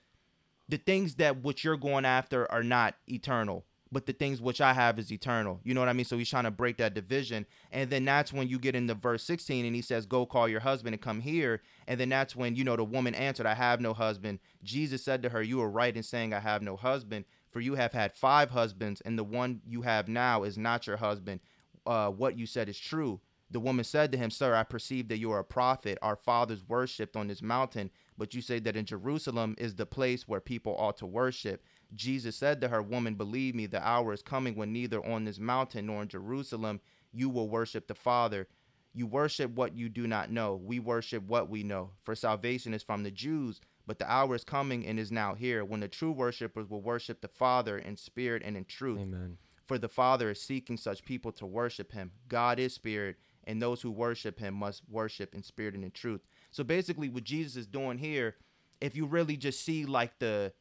Speaker 1: the things that which you're going after are not eternal but the things which i have is eternal. You know what i mean? So he's trying to break that division. And then that's when you get into verse 16 and he says go call your husband and come here. And then that's when you know the woman answered i have no husband. Jesus said to her you are right in saying i have no husband for you have had five husbands and the one you have now is not your husband. Uh, what you said is true. The woman said to him, Sir, I perceive that you are a prophet. Our fathers worshipped on this mountain, but you say that in Jerusalem is the place where people ought to worship. Jesus said to her, Woman, believe me, the hour is coming when neither on this mountain nor in Jerusalem you will worship the Father. You worship what you do not know. We worship what we know. For salvation is from the Jews. But the hour is coming and is now here when the true worshipers will worship the Father in spirit and in truth.
Speaker 2: Amen.
Speaker 1: For the Father is seeking such people to worship him. God is spirit, and those who worship him must worship in spirit and in truth. So basically, what Jesus is doing here, if you really just see like the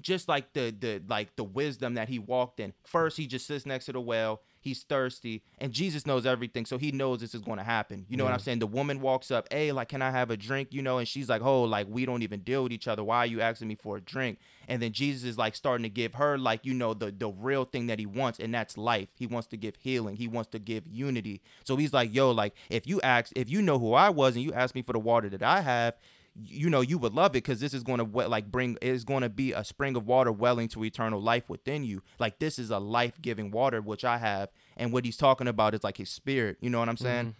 Speaker 1: just like the the like the wisdom that he walked in. First, he just sits next to the well. He's thirsty, and Jesus knows everything, so he knows this is going to happen. You know what I'm saying? The woman walks up, "Hey, like, can I have a drink?" You know, and she's like, "Oh, like we don't even deal with each other. Why are you asking me for a drink?" And then Jesus is like starting to give her like you know the the real thing that he wants, and that's life. He wants to give healing. He wants to give unity. So he's like, "Yo, like if you ask, if you know who I was, and you ask me for the water that I have." You know you would love it because this is going to like bring is going to be a spring of water welling to eternal life within you. Like this is a life-giving water which i have and what he's talking about is like his spirit you know what i'm saying mm-hmm.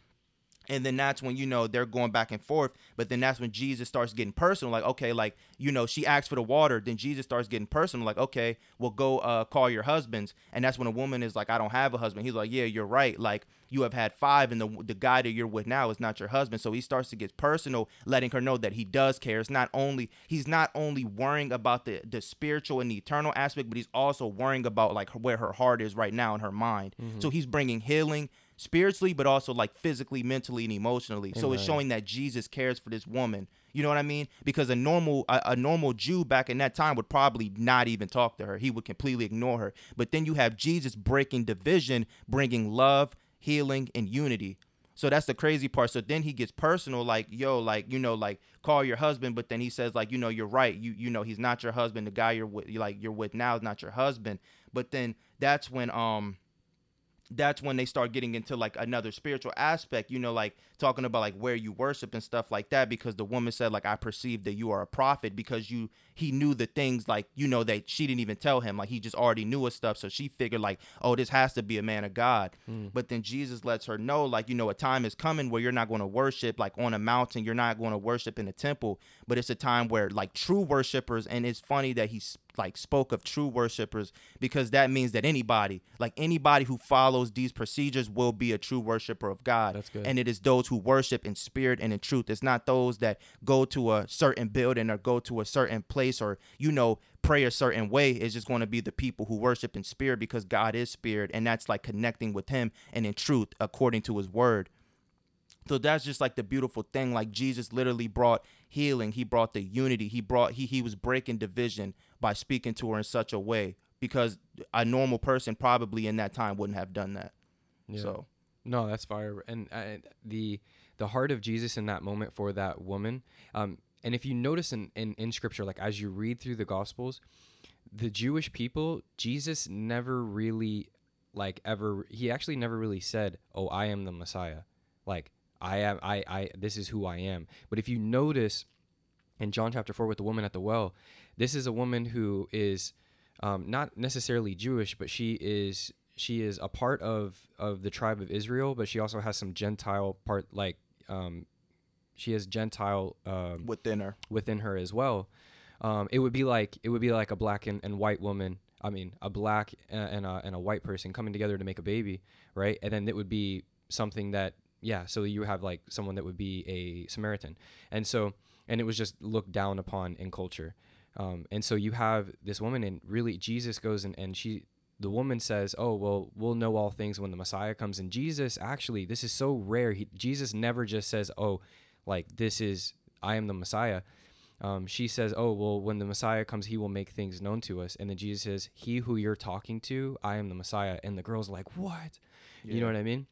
Speaker 1: And then that's when you know they're going back and forth. But then that's when jesus starts getting personal. Like okay like you know she asks for the water. Then jesus starts getting personal. Like okay well go uh call your husbands. And that's when a woman is like i don't have a husband. He's like yeah you're right. Like you have had five and the the guy that you're with now is not your husband. So he starts to get personal letting her know that he does care. It's not only he's not only worrying about the the spiritual and the eternal aspect but he's also worrying about like where her heart is right now in her mind. So he's bringing healing spiritually but also like physically mentally and emotionally so it's showing that jesus cares for this woman you know what i mean because a normal a, a normal jew back in that time would probably not even talk to her he would completely ignore her but then you have jesus breaking division bringing love healing and unity so that's the crazy part. So then he gets personal, like, yo, like, you know, like call your husband, but then he says, like, you know, you're right. You you know, he's not your husband. The guy you're with like you're with now is not your husband. But then that's when um that's when they start getting into like another spiritual aspect, you know, like talking about like where you worship and stuff like that. Because the woman said, like, I perceive that you are a prophet because you he knew the things like you know that she didn't even tell him, like he just already knew his stuff. So she figured like, oh, this has to be a man of God. Hmm. But then Jesus lets her know, like, you know, a time is coming where you're not going to worship like on a mountain, you're not going to worship in a temple, but it's a time where like true worshipers, and it's funny that he's like spoke of true worshipers because that means that anybody like anybody who follows these procedures will be a true worshiper of god.
Speaker 2: That's good.
Speaker 1: and it is those who worship in spirit and in truth. It's not those that go to a certain building or go to a certain place or you know pray a certain way. It's just going to be the people who worship in spirit because god is spirit and that's like connecting with him and in truth according to his word so that's just like the beautiful thing. Like Jesus literally brought healing. He brought the unity. He brought he he was breaking division by speaking to her in such a way. because a normal person probably in that time wouldn't have done that.
Speaker 2: Yeah.
Speaker 1: So
Speaker 2: No, that's fire. And uh, the the heart of Jesus in that moment for that woman. Um, and if you notice in, in in scripture, like as you read through the Gospels, the Jewish people, Jesus never really like ever. He actually never really said, "Oh, I am the Messiah." Like I am. I I. This is who I am. But if you notice in John chapter four with the woman at the well, this is a woman who is um, not necessarily Jewish, but she is she is a part of of the tribe of Israel, but she also has some Gentile part like um, she has Gentile um,
Speaker 1: within her.
Speaker 2: within her as well. Um, it would be like it would be like a black and, and white woman. I mean, a black a- and a, and a white person coming together to make a baby, right? And then it would be something that yeah. So you have like someone that would be a Samaritan, and so and it was just looked down upon in culture. Um, and so you have this woman, and really Jesus goes and, and she, the woman says, "Oh well, we'll know all things when the Messiah comes." And Jesus actually, this is so rare. He, Jesus never just says, "Oh, like this is I am the Messiah." Um, she says, "Oh well, when the Messiah comes, he will make things known to us." And then Jesus says, "He who you're talking to, I am the Messiah." And the girl's like, "What?" You know what I mean?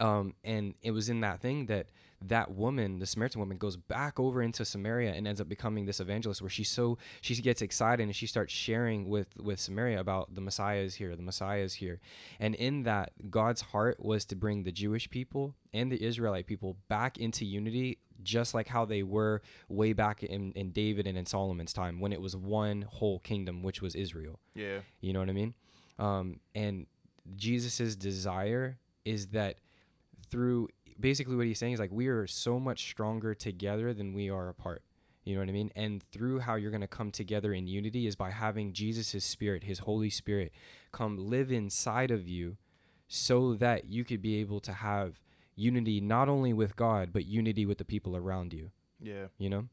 Speaker 2: Um, and it was in that thing that that woman, the Samaritan woman, goes back over into Samaria and ends up becoming this evangelist where she's so she gets excited and she starts sharing with with Samaria about the Messiah is here, the Messiah is here. And in that, God's heart was to bring the Jewish people and the Israelite people back into unity, just like how they were way back in, in David and in Solomon's time when it was one whole kingdom, which was Israel.
Speaker 1: Yeah.
Speaker 2: You know what I mean? Um, and Jesus's desire is that through basically what he's saying is like we are so much stronger together than we are apart. You know what I mean? And through how you're going to come together in unity is by having Jesus' spirit, his Holy Spirit, come live inside of you so that you could be able to have unity not only with God, but unity with the people around you.
Speaker 1: Yeah.
Speaker 2: You know?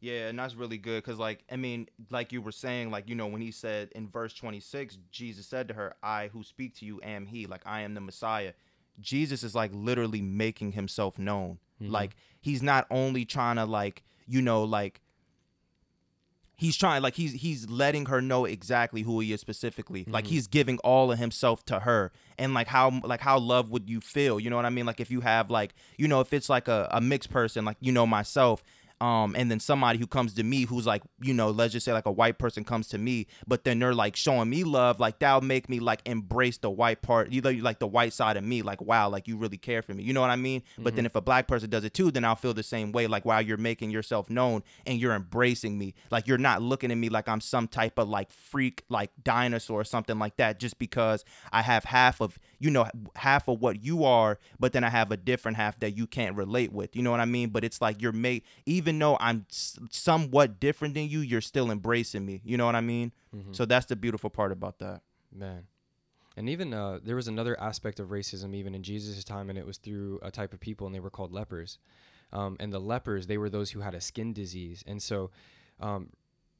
Speaker 1: Yeah, and that's really good because, like, I mean, like you were saying, like, you know, when he said in verse 26, Jesus said to her, I who speak to you am he, like, I am the Messiah. Jesus is like literally making himself known.
Speaker 2: Mhm.
Speaker 1: Like, he's not only trying to, like, you know, like, he's trying, like, he's he's letting her know exactly who he is specifically. Like,
Speaker 2: Mhm.
Speaker 1: he's giving all of himself to her. And, like, how, like, how love would you feel? You know what I mean? Like, if you have, like, you know, if it's like a, a mixed person, like, you know, myself, um, and then somebody who comes to me who's like, you know, let's just say like a white person comes to me, but then they're like showing me love, like that'll make me like embrace the white part, you know, like the white side of me, like wow, like you really care for me, you know what I mean? But then if a black person does it too, then I'll feel the same way, like wow, you're making yourself known and you're embracing me, like you're not looking at me like I'm some type of like freak, like dinosaur or something like that, just because I have half of, you know, half of what you are, but then I have a different half that you can't relate with, you know what I mean? But it's like you're made, even though I'm somewhat different than you, you're still embracing me. You know what I mean?
Speaker 2: Mhm.
Speaker 1: So that's the beautiful part about that.
Speaker 2: Man. And even uh, there was another aspect of racism even in Jesus' time, and it was through a type of people, and they were called lepers. Um, and the lepers, they were those who had a skin disease. And so um,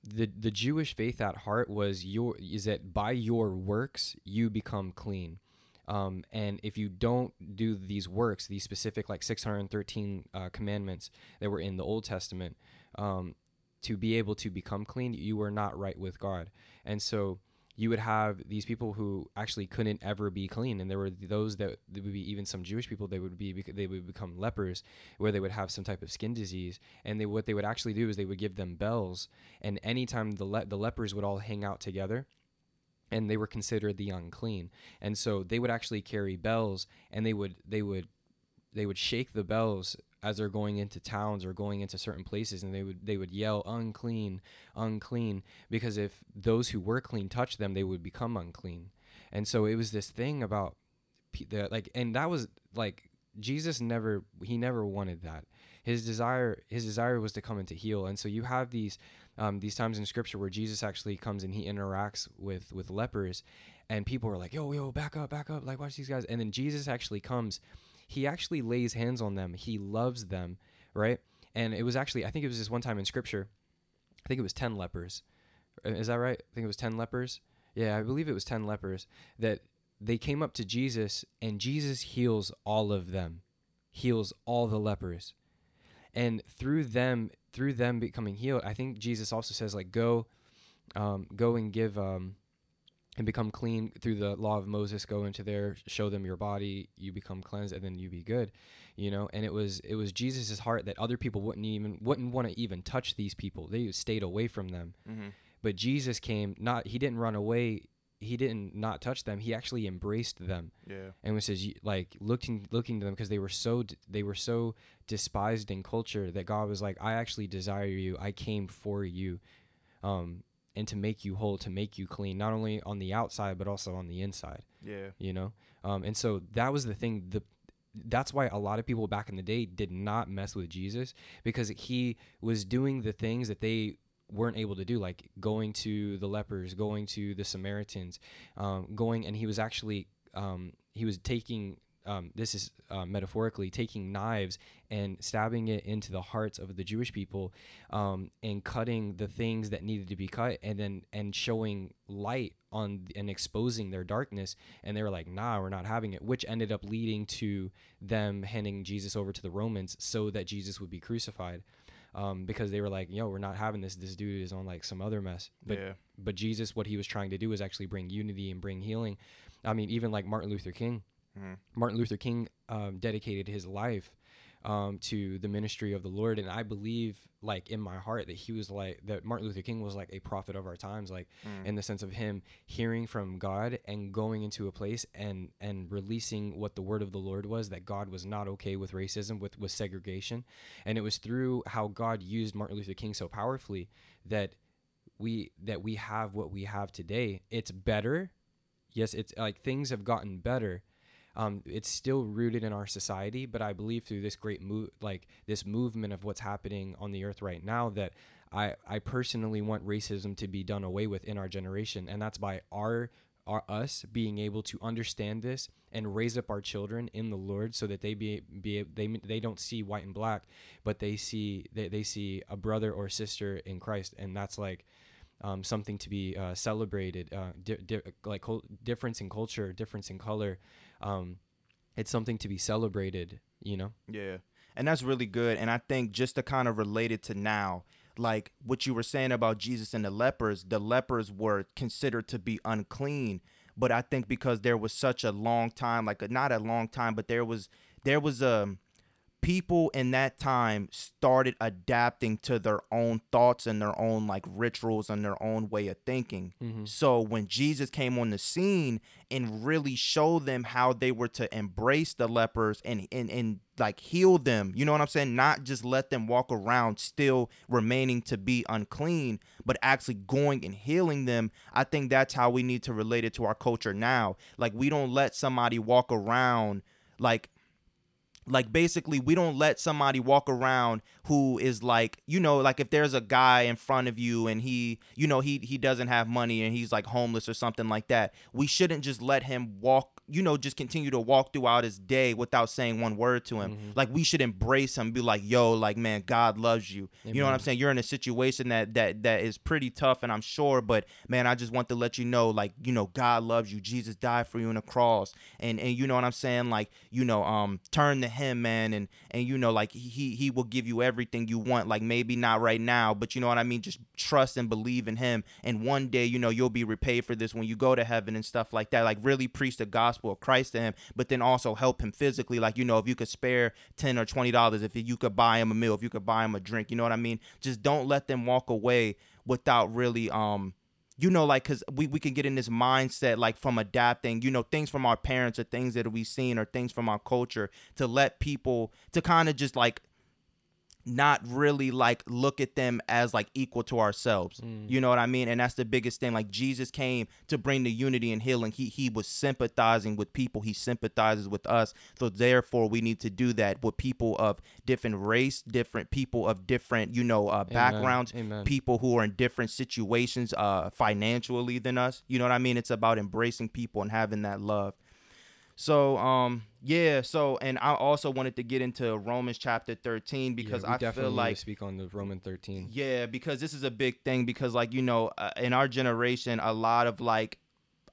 Speaker 2: the the Jewish faith at heart was your is that by your works you become clean. Um, and if you don't do these works, these specific like 613 uh, commandments that were in the Old Testament, um, to be able to become clean, you were not right with God. And so you would have these people who actually couldn't ever be clean, and there were those that there would be even some Jewish people. They would be they would become lepers, where they would have some type of skin disease, and they what they would actually do is they would give them bells, and anytime the le- the lepers would all hang out together, and they were considered the unclean, and so they would actually carry bells, and they would they would they would shake the bells as they're going into towns or going into certain places and they would they would yell unclean unclean because if those who were clean touched them they would become unclean. And so it was this thing about the like and that was like Jesus never he never wanted that. His desire his desire was to come and to heal. And so you have these um, these times in scripture where Jesus actually comes and he interacts with with lepers and people are like yo yo back up back up like watch these guys. And then Jesus actually comes. He actually lays hands on them. He loves them right? And it was actually i think it was this one time in scripture i think it was 10 lepers. Is that right? I think it was 10 lepers? Yeah i believe it was 10 lepers that they came up to jesus and jesus heals all of them. Heals all the lepers. And through them through them becoming healed i think jesus also says like go um, go and give um, and become clean through the law of Moses. Go into there show them your body you become cleansed and then you be good you know? And it was it was Jesus's heart that other people wouldn't even wouldn't want to even touch these people. They stayed away from them.
Speaker 1: Mm-hmm.
Speaker 2: but Jesus came not he didn't run away he didn't not touch them he actually embraced them
Speaker 1: Yeah.
Speaker 2: and was says like looking looking to them because they were so they were so despised in culture that God was like I actually desire you I came for you um and to make you whole to make you clean not only on the outside but also on the inside
Speaker 1: Yeah.
Speaker 2: you know um and so that was the thing the that's why a lot of people back in the day did not mess with Jesus because he was doing the things that they weren't able to do like going to the lepers going to the samaritans um, going and he was actually um, he was taking um, this is uh, metaphorically taking knives and stabbing it into the hearts of the Jewish people um, and cutting the things that needed to be cut and then and showing light on and exposing their darkness. And they were like nah we're not having it which ended up leading to them handing Jesus over to the Romans so that Jesus would be crucified um, because they were like yo we're not having this this dude is on like some other mess but
Speaker 1: yeah.
Speaker 2: but Jesus, what he was trying to do was actually bring unity and bring healing. I mean, even like Martin Luther King,
Speaker 1: Mhm.
Speaker 2: Martin Luther King um, dedicated his life um, to the ministry of the Lord, and I believe, like in my heart, that he was like that. Martin Luther King was like a prophet of our times, like
Speaker 1: Mm.
Speaker 2: in the sense of him hearing from God and going into a place and and releasing what the word of the Lord was that God was not okay with racism, with with segregation, and it was through how God used Martin Luther King so powerfully that we that we have what we have today. It's better. Yes, it's like things have gotten better. Um, it's still rooted in our society, but I believe through this great move, like this movement of what's happening on the earth right now, that I I personally want racism to be done away with in our generation, and that's by our our us being able to understand this and raise up our children in the Lord, so that they be be they they don't see white and black, but they see they, they see a brother or sister in Christ, and that's like um, something to be uh, celebrated. Uh, di- di- like difference in culture, difference in color. Um, it's something to be celebrated. You know.
Speaker 1: Yeah. And that's really good. And I think just to kind of relate it to now, like what you were saying about Jesus and the lepers, the lepers were considered to be unclean. But I think because there was such a long time, like not a long time, but there was there was um people in that time started adapting to their own thoughts and their own like rituals and their own way of thinking.
Speaker 2: Mhm.
Speaker 1: So when Jesus came on the scene and really showed them how they were to embrace the lepers and and, and like heal them, you know what I'm saying? Not just let them walk around still remaining to be unclean, but actually going and healing them. I think that's how we need to relate it to our culture now. Like we don't let somebody walk around like like basically we don't let somebody walk around who is like you know like if there's a guy in front of you and he you know he he doesn't have money and he's like homeless or something like that we shouldn't just let him walk you know just continue to walk throughout his day without saying one word to him.
Speaker 2: Mhm.
Speaker 1: like we should embrace him be like yo like man god loves you. You know what i'm saying? You're in a situation that that that is pretty tough and i'm sure but man i just want to let you know like you know god loves you. Jesus died for you on the cross. And and you know what i'm saying? Like you know um turn to him man and and you know like he he will give you everything you want. Like maybe not right now but you know what i mean? Just trust and believe in him. And one day you know you'll be repaid for this when you go to heaven and stuff like that. Like really preach the gospel of christ to him but then also help him physically. Like you know if you could spare 10 or 20 dollars if you could buy him a meal if you could buy him a drink you know what i mean? Just don't let them walk away without really um you know like because we, we can get in this mindset like from adapting you know things from our parents or things that we've seen or things from our culture to let people to kind of just like not really like look at them as like equal to ourselves.
Speaker 2: Mm.
Speaker 1: you know what i mean? And that's the biggest thing. Like jesus came to bring the unity and healing. He he was sympathizing with people. He sympathizes with us. So therefore we need to do that with people of different race different people of different you know uh,
Speaker 2: Amen.
Speaker 1: backgrounds
Speaker 2: Amen.
Speaker 1: people who are in different situations uh financially than us. You know what i mean? It's about embracing people and having that love so um yeah so and i also wanted to get into romans chapter 13 because
Speaker 2: yeah,
Speaker 1: i
Speaker 2: definitely
Speaker 1: feel like
Speaker 2: speak on the Roman thirteen.
Speaker 1: yeah, because this is a big thing because like you know, uh, in our generation a lot of like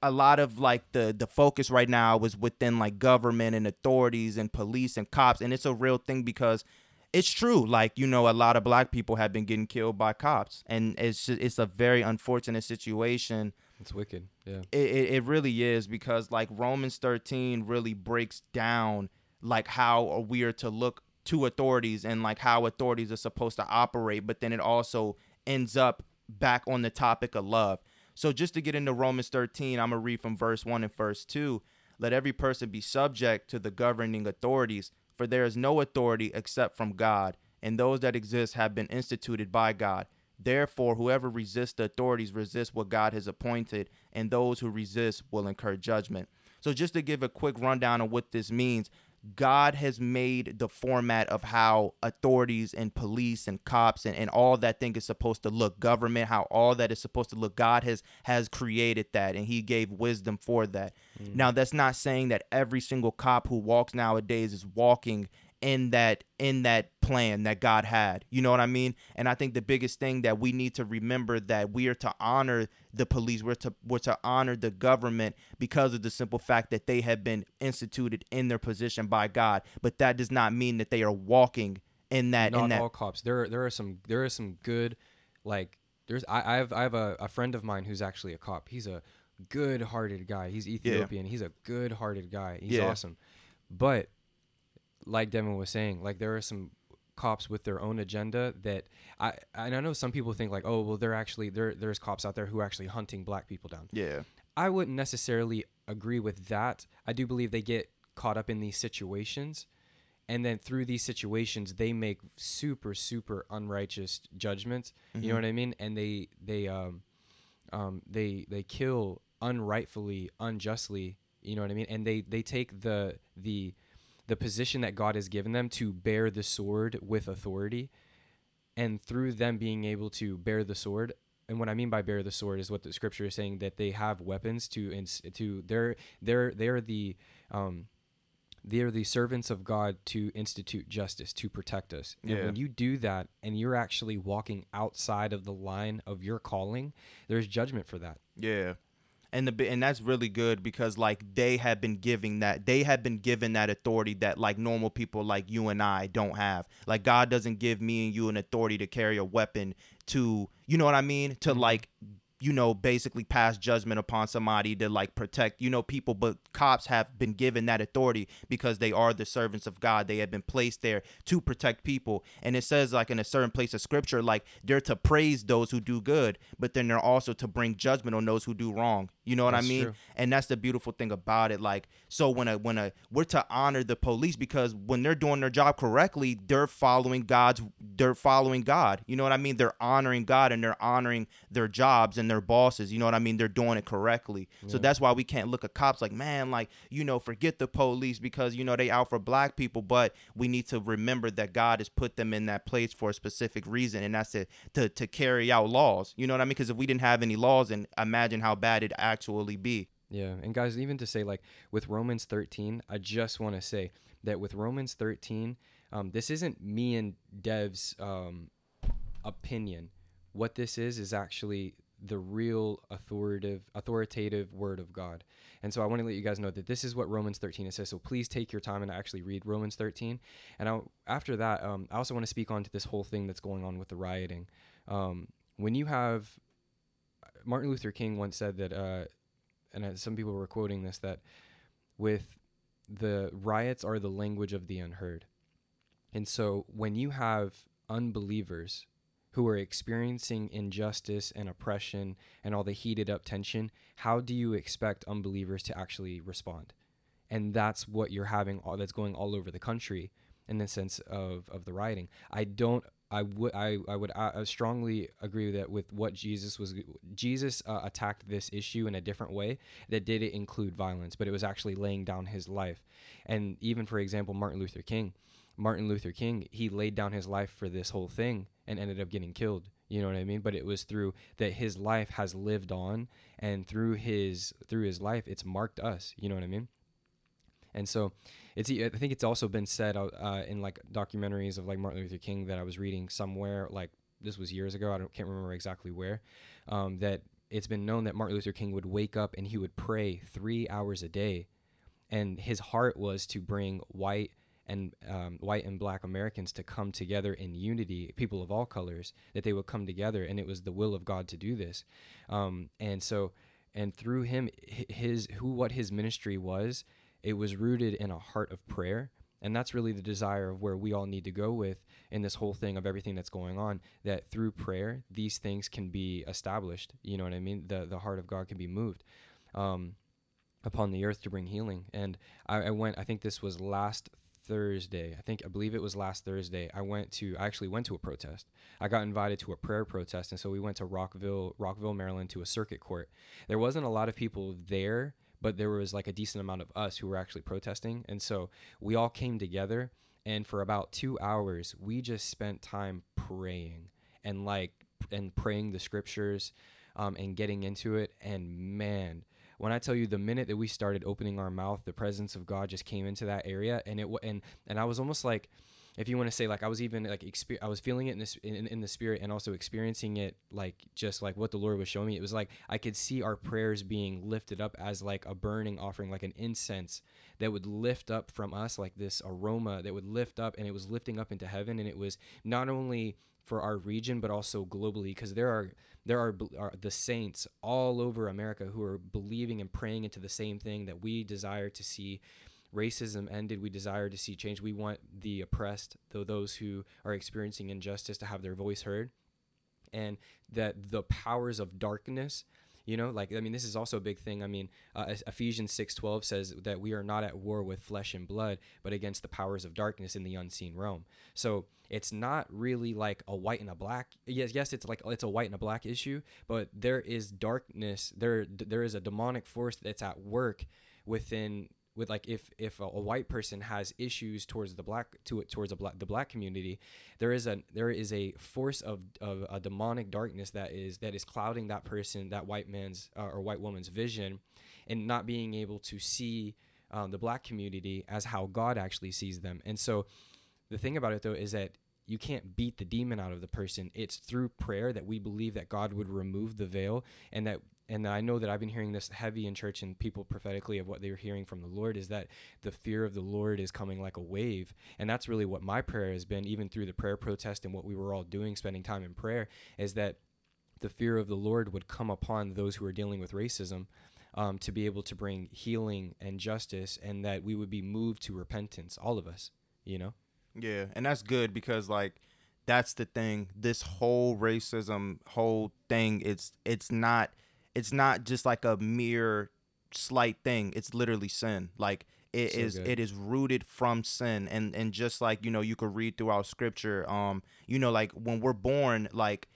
Speaker 1: a lot of like the the focus right now is within like government and authorities and police and cops and it's a real thing because it's true like you know a lot of black people have been getting killed by cops and it's just, it's a very unfortunate situation
Speaker 2: It's wicked. Yeah.
Speaker 1: It, it, it really is because like Romans 13 really breaks down like how we are to look to authorities and like how authorities are supposed to operate, but then it also ends up back on the topic of love. So just to get into Romans 13, I'm gonna read from verse 1 and verse 2. Let every person be subject to the governing authorities, for there is no authority except from God, and those that exist have been instituted by God. Therefore, whoever resists the authorities resists what God has appointed, and those who resist will incur judgment. So, just to give a quick rundown of what this means, God has made the format of how authorities and police and cops and, and all that thing is supposed to look, government, how all that is supposed to look. God has has created that and he gave wisdom for that. Mm. Now that's not saying that every single cop who walks nowadays is walking in that in that plan that God had. You know what I mean? And I think the biggest thing that we need to remember that we are to honor the police, we're to we're to honor the government because of the simple fact that they have been instituted in their position by God. But that does not mean that they are walking in that
Speaker 2: not
Speaker 1: in that
Speaker 2: all cops. There are, there are some there are some good like there's I, I have I have a, a friend of mine who's actually a cop. He's a good hearted guy. He's Ethiopian. Yeah. He's a good hearted guy. He's yeah. awesome. But like Devin was saying, like there are some cops with their own agenda that I and I know some people think like, oh well, they're actually there. There's cops out there who are actually hunting black people down.
Speaker 1: Yeah,
Speaker 2: I wouldn't necessarily agree with that. I do believe they get caught up in these situations, and then through these situations, they make super super unrighteous judgments. Mm-hmm. You know mm-hmm. what I mean? And they they um um they they kill unrightfully, unjustly. You know what I mean? And they they take the the the position that God has given them to bear the sword with authority. And through them being able to bear the sword, and what I mean by bear the sword is what the scripture is saying that they have weapons to ins- to they're they're they're the um they are the servants of God to institute justice to protect us. And yeah. when you do that and you're actually walking outside of the line of your calling, there's judgment for that.
Speaker 1: Yeah and the and that's really good because like they have been giving that they have been given that authority that like normal people like you and I don't have. Like God doesn't give me and you an authority to carry a weapon to you know what I mean to mm-hmm. like you know, basically pass judgment upon somebody to like protect, you know, people. But cops have been given that authority because they are the servants of God. They have been placed there to protect people. And it says, like, in a certain place of scripture, like, they're to praise those who do good, but then they're also to bring judgment on those who do wrong. You know what that's I mean? True. And that's the beautiful thing about it. Like, so when a when a we're to honor the police because when they're doing their job correctly, they're following God's they're following God. You know what I mean? They're honoring God and they're honoring their jobs and their bosses. You know what I mean? They're doing it correctly. Yeah. So that's why we can't look at cops like, man, like, you know, forget the police because, you know, they out for black people. But we need to remember that God has put them in that place for a specific reason. And that's to, to, to carry out laws. You know what I mean? Because if we didn't have any laws, and imagine how bad it actually be.
Speaker 2: Yeah. And guys, even to say, like, with Romans 13, I just want to say that with Romans 13, um, this isn't me and Dev's um, opinion. What this is is actually the real authoritative authoritative word of God. And so I want to let you guys know that this is what Romans 13 says. So please take your time and actually read Romans 13. And I'll, after that, um, I also want to speak on to this whole thing that's going on with the rioting. Um, when you have Martin Luther King once said that, uh, and uh, some people were quoting this, that with the riots are the language of the unheard. And so when you have unbelievers who are experiencing injustice and oppression and all the heated up tension, how do you expect unbelievers to actually respond? And that's what you're having all that's going all over the country in the sense of, of the rioting. I don't I would I, I would uh, strongly agree that with what Jesus was Jesus uh, attacked this issue in a different way that did it include violence but it was actually laying down his life and even for example Martin Luther King Martin Luther King, he laid down his life for this whole thing and ended up getting killed. You know what I mean? But it was through that his life has lived on and through his through his life it's marked us, you know what I mean? And so it's I think it's also been said uh, uh, in like documentaries of like Martin Luther King that I was reading somewhere like this was years ago, I don't can't remember exactly where, um, that it's been known that Martin Luther King would wake up and he would pray 3 hours a day and his heart was to bring white and um, white and black Americans to come together in unity, people of all colors, that they would come together, and it was the will of God to do this. Um, and so and through him his who what his ministry was it was rooted in a heart of prayer. And that's really the desire of where we all need to go with in this whole thing of everything that's going on that through prayer these things can be established. You know what i mean? The the heart of god can be moved um, upon the earth to bring healing. And I, I went i think this was last thursday. I think i believe it was last thursday i went to i actually went to a protest. I got invited to a prayer protest and so we went to rockville rockville maryland to a circuit court. There wasn't a lot of people there but there was like a decent amount of us who were actually protesting and so we all came together and for about two hours we just spent time praying and like and praying the scriptures um, and getting into it and man when I tell you the minute that we started opening our mouth, the presence of God just came into that area, and it and and I was almost like, if you want to say like I was even like exper- I was feeling it in, this, in in the spirit and also experiencing it like just like what the Lord was showing me. It was like I could see our prayers being lifted up as like a burning offering, like an incense that would lift up from us like this aroma that would lift up, and it was lifting up into heaven, and it was not only for our region but also globally because there are there are, are, the saints all over America who are believing and praying into the same thing that we desire to see racism ended. We desire to see change. We want the oppressed, though those who are experiencing injustice, to have their voice heard, and that the powers of darkness. You know, like I mean, this is also a big thing. I mean, uh, Ephesians six twelve says that we are not at war with flesh and blood, but against the powers of darkness in the unseen realm. So it's not really like a white and a black. Yes, yes, it's like it's a white and a black issue, but there is darkness. There, there is a demonic force that's at work within with like if if a, a, white person has issues towards the black to it towards black, the black community there is a there is a force of, of a demonic darkness that is that is clouding that person that white man's uh, or white woman's vision and not being able to see um, the black community as how god actually sees them and so the thing about it though is that you can't beat the demon out of the person. It's through prayer that we believe that God would remove the veil and that and I know that I've been hearing this heavy in church and people prophetically of what they're hearing from the Lord is that the fear of the Lord is coming like a wave. And that's really what my prayer has been, even through the prayer protest and what we were all doing, spending time in prayer, is that the fear of the Lord would come upon those who are dealing with racism. Um, to be able to bring healing and justice, and that we would be moved to repentance, all of us, you know?
Speaker 1: Yeah, and that's good because like that's the thing. This whole racism whole thing it's it's not it's not just like a mere slight thing. It's literally sin. Like it so is good. it is rooted from sin and and just like you know you could read throughout scripture um you know like when we're born like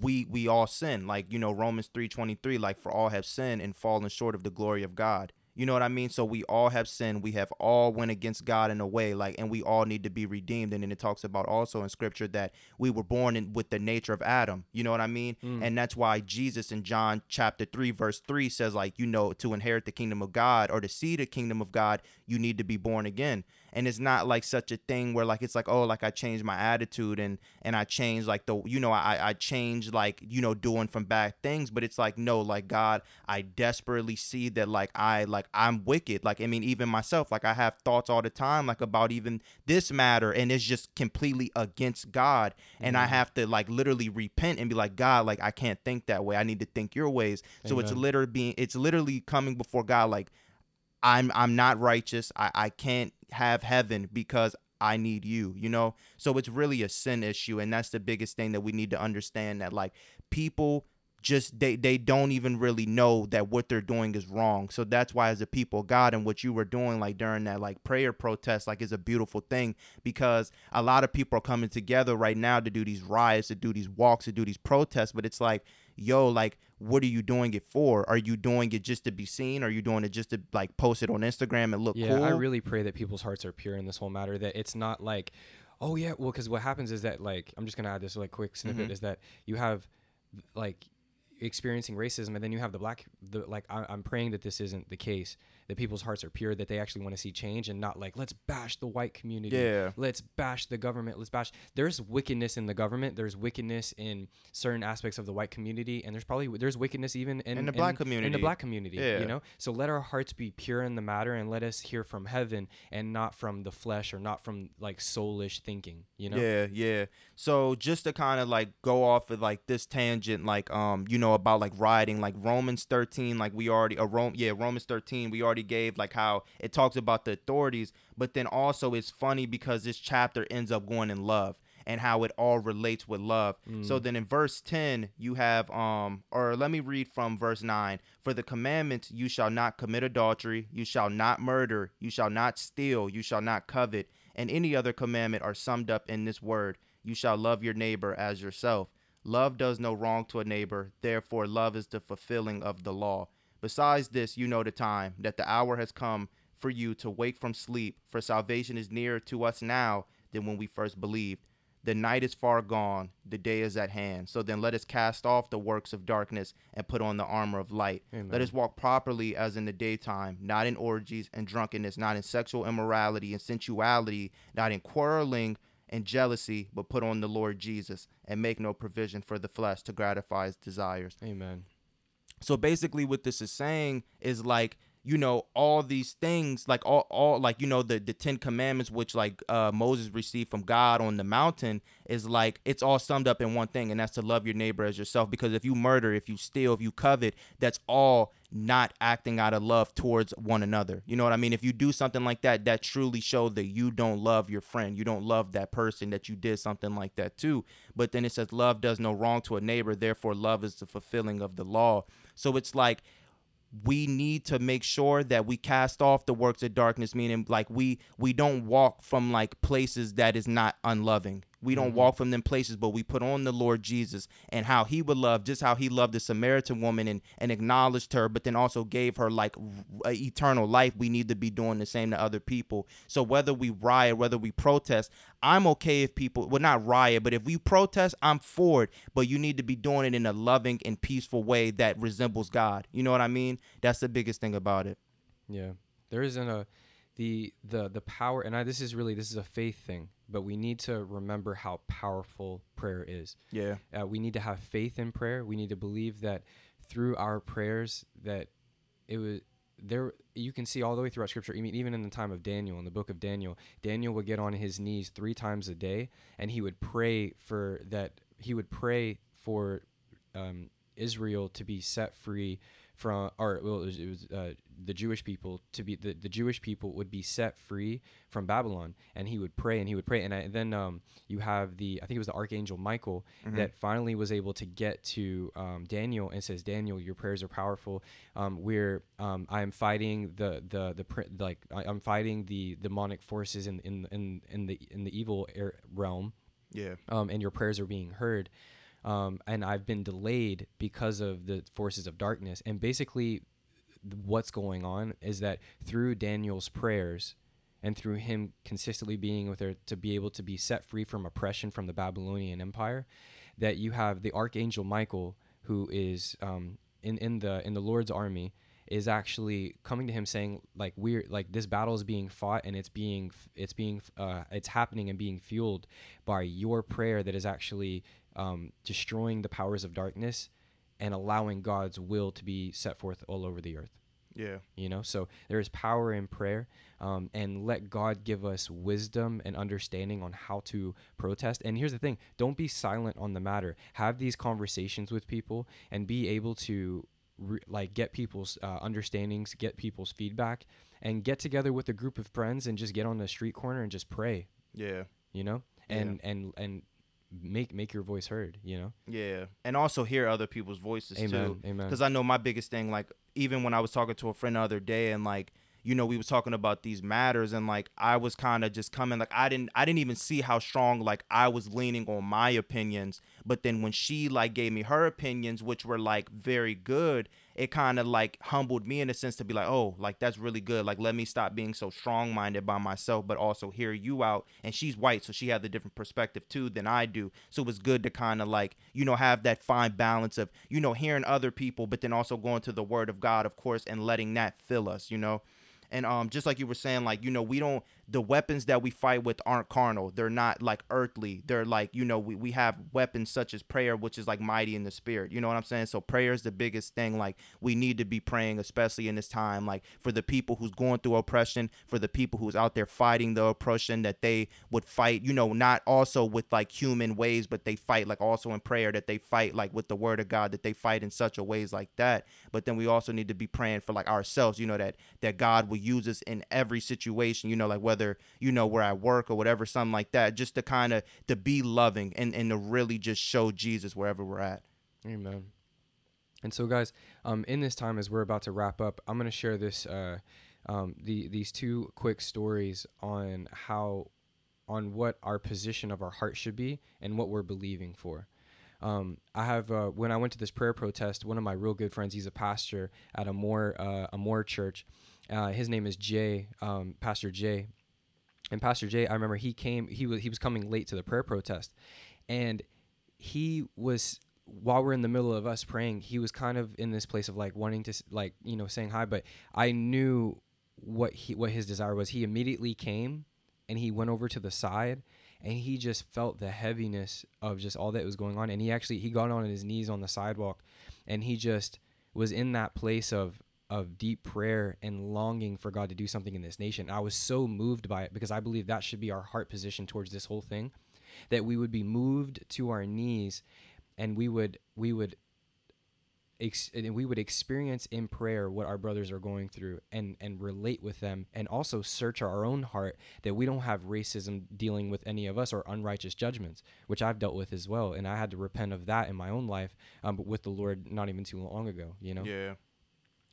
Speaker 1: we we all sin like you know romans 3.23 like for all have sinned and fallen short of the glory of god you know what I mean? So we all have sinned. We have all went against God in a way, like, and we all need to be redeemed. And then it talks about also in Scripture that we were born in with the nature of Adam. You know what I mean? Mm. And that's why Jesus in John chapter three, verse three says, like, you know, to inherit the kingdom of God or to see the kingdom of God, you need to be born again and it's not like such a thing where like it's like oh like I changed my attitude and and I changed like the you know I I changed like you know doing from bad things but it's like no like God I desperately see that like I like I'm wicked like I mean even myself like I have thoughts all the time like about even this matter and it's just completely against God and mm-hmm. I have to like literally repent and be like God like I can't think that way I need to think your ways Amen. so it's literally being it's literally coming before God like I'm I'm not righteous. I, I can't have heaven because I need you, you know? So it's really a sin issue and that's the biggest thing that we need to understand that like people just they they don't even really know that what they're doing is wrong. So that's why as a people God and what you were doing like during that like prayer protest like is a beautiful thing because a lot of people are coming together right now to do these riots, to do these walks, to do these protests, but it's like yo, like, what are you doing it for? Are you doing it just to be seen? Are you doing it just to like post it on Instagram and look
Speaker 2: yeah,
Speaker 1: cool?
Speaker 2: I really pray that people's hearts are pure in this whole matter. That it's not like, oh yeah, well, because what happens is that like I'm just gonna add this like quick snippet mm-hmm. is that you have like experiencing racism and then you have the black the like I, i'm praying that this isn't the case that people's hearts are pure that they actually want to see change and not like let's bash the white community.
Speaker 1: Yeah.
Speaker 2: Let's bash the government. Let's bash there's wickedness in the government. There's wickedness in certain aspects of the white community and there's probably there's wickedness even in,
Speaker 1: in the black community
Speaker 2: in the black community yeah. you know? So let our hearts be pure in the matter and let us hear from heaven and not from the flesh or not from like soulish thinking you know?
Speaker 1: Yeah yeah. So just to kind of like go off of like this tangent like um you know about like rioting like romans 13 like we already a rome yeah romans 13 we already gave like how it talks about the authorities but then also it's funny because this chapter ends up going in love and how it all relates with love. So then in verse 10, you have um or let me read from verse 9. For the commandments you shall not commit adultery, you shall not murder, you shall not steal, you shall not covet, and any other commandment are summed up in this word, you shall love your neighbor as yourself. Love does no wrong to a neighbor, therefore love is the fulfilling of the law. Besides this, you know the time that the hour has come for you to wake from sleep, for salvation is nearer to us now than when we first believed. The night is far gone, the day is at hand. So then let us cast off the works of darkness and put on the armor of light.
Speaker 2: Amen.
Speaker 1: Let us walk properly as in the daytime, not in orgies and drunkenness, not in sexual immorality and sensuality, not in quarreling and jealousy, but put on the Lord Jesus and make no provision for the flesh to gratify its desires.
Speaker 2: Amen.
Speaker 1: So basically, what this is saying is like, you know, all these things, like all, all like, you know, the, the Ten Commandments, which like uh, Moses received from God on the mountain, is like, it's all summed up in one thing, and that's to love your neighbor as yourself. Because if you murder, if you steal, if you covet, that's all not acting out of love towards one another. You know what I mean? If you do something like that, that truly shows that you don't love your friend. You don't love that person that you did something like that to. But then it says, love does no wrong to a neighbor, therefore, love is the fulfilling of the law. So it's like, we need to make sure that we cast off the works of darkness meaning like we we don't walk from like places that is not unloving we don't mm-hmm. walk from them places but we put on the lord jesus and how he would love just how he loved the samaritan woman and and acknowledged her but then also gave her like r- eternal life. We need to be doing the same to other people. So whether we riot whether we protest i'm okay if people well not riot but if we protest i'm for it. But you need to be doing it in a loving and peaceful way that resembles god. You know what i mean? That's the biggest thing about it.
Speaker 2: Yeah, there isn't a the the the power, and I, this is really this is a faith thing, but we need to remember how powerful prayer is.
Speaker 1: yeah
Speaker 2: Uh, we need to have faith in prayer. We need to believe that through our prayers that it was there. You can see all the way throughout Scripture. I mean, even in the time of Daniel, in the book of Daniel, Daniel would get on his knees three times a day, and he would pray for that. He would pray for um, Israel to be set free from, or well, it was, it was uh, the Jewish people to be the, the Jewish people would be set free from Babylon, and he would pray and he would pray, and, I, and then um, you have the I think it was the archangel Michael that finally was able to get to um, Daniel and says, Daniel, your prayers are powerful. Um, we're um, I'm fighting the the the pr- like I, I'm fighting the demonic forces in in in, in the in the evil air realm
Speaker 1: yeah
Speaker 2: um, and your prayers are being heard. Um, and I've been delayed because of the forces of darkness. And basically, what's going on is that through Daniel's prayers and through him consistently being with her to be able to be set free from oppression from the Babylonian Empire, that you have the archangel Michael, who is um, in in the in the Lord's army, is actually coming to him saying like we're like this battle is being fought and it's being it's being uh, it's happening and being fueled by your prayer that is actually um, destroying the powers of darkness and allowing God's will to be set forth all over the earth.
Speaker 1: Yeah.
Speaker 2: You know so there is power in prayer um, and let god give us wisdom and understanding on how to protest. And here's the thing don't be silent on the matter. Have these conversations with people and be able to re- like get people's uh, understandings get people's feedback and get together with a group of friends and just get on the street corner and just pray.
Speaker 1: Yeah.
Speaker 2: You know? And and and make make your voice heard you know
Speaker 1: Yeah, and also hear other people's voices
Speaker 2: Amen,
Speaker 1: too.
Speaker 2: amen.
Speaker 1: Because I know my biggest thing, like even when I was talking to a friend the other day, and like you know we was talking about these matters, and like I was kind of just coming, like I didn't, I didn't even see how strong like I was leaning on my opinions, but then when she like gave me her opinions, which were like very good, it kind of like humbled me in a sense to be like, oh, like that's really good. Like let me stop being so strong minded by myself, but also hear you out. And she's white, so she had the different perspective too than I do. So it was good to kind of like, you know, have that fine balance of, you know, hearing other people, but then also going to the word of God, of course, and letting that fill us, you know. And um, just like you were saying, like you know, we don't the weapons that we fight with aren't carnal. They're not like earthly. They're like you know, we we have weapons such as prayer, which is like mighty in the spirit. You know what I'm saying? So prayer is the biggest thing. Like we need to be praying, especially in this time, like for the people who's going through oppression, for the people who's out there fighting the oppression, that they would fight. You know, not also with like human ways, but they fight like also in prayer that they fight like with the word of God, that they fight in such a ways like that. But then we also need to be praying for like ourselves. You know that that God will use us in every situation. You know, like whether you know we're at work or whatever, something like that, just to kind of to be loving and and to really just show Jesus wherever we're at.
Speaker 2: Amen. And so, guys, um, in this time as we're about to wrap up, I'm going to share this, uh, um, the these two quick stories on how, on what our position of our heart should be and what we're believing for. Um, I have uh, when I went to this prayer protest, one of my real good friends, he's a pastor at a more uh, a more church. Uh, his name is Jay, um, Pastor Jay, and Pastor Jay. I remember he came. He was he was coming late to the prayer protest, and he was while we're in the middle of us praying, he was kind of in this place of like wanting to like you know saying hi, but I knew what he what his desire was. He immediately came and he went over to the side and he just felt the heaviness of just all that was going on and he actually he got on his knees on the sidewalk and he just was in that place of of deep prayer and longing for God to do something in this nation. I was so moved by it because I believe that should be our heart position towards this whole thing that we would be moved to our knees and we would we would ex- and we would experience in prayer what our brothers are going through and and relate with them and also search our own heart that we don't have racism dealing with any of us or unrighteous judgments which I've dealt with as well and I had to repent of that in my own life um, but with the Lord not even too long ago you know
Speaker 1: Yeah.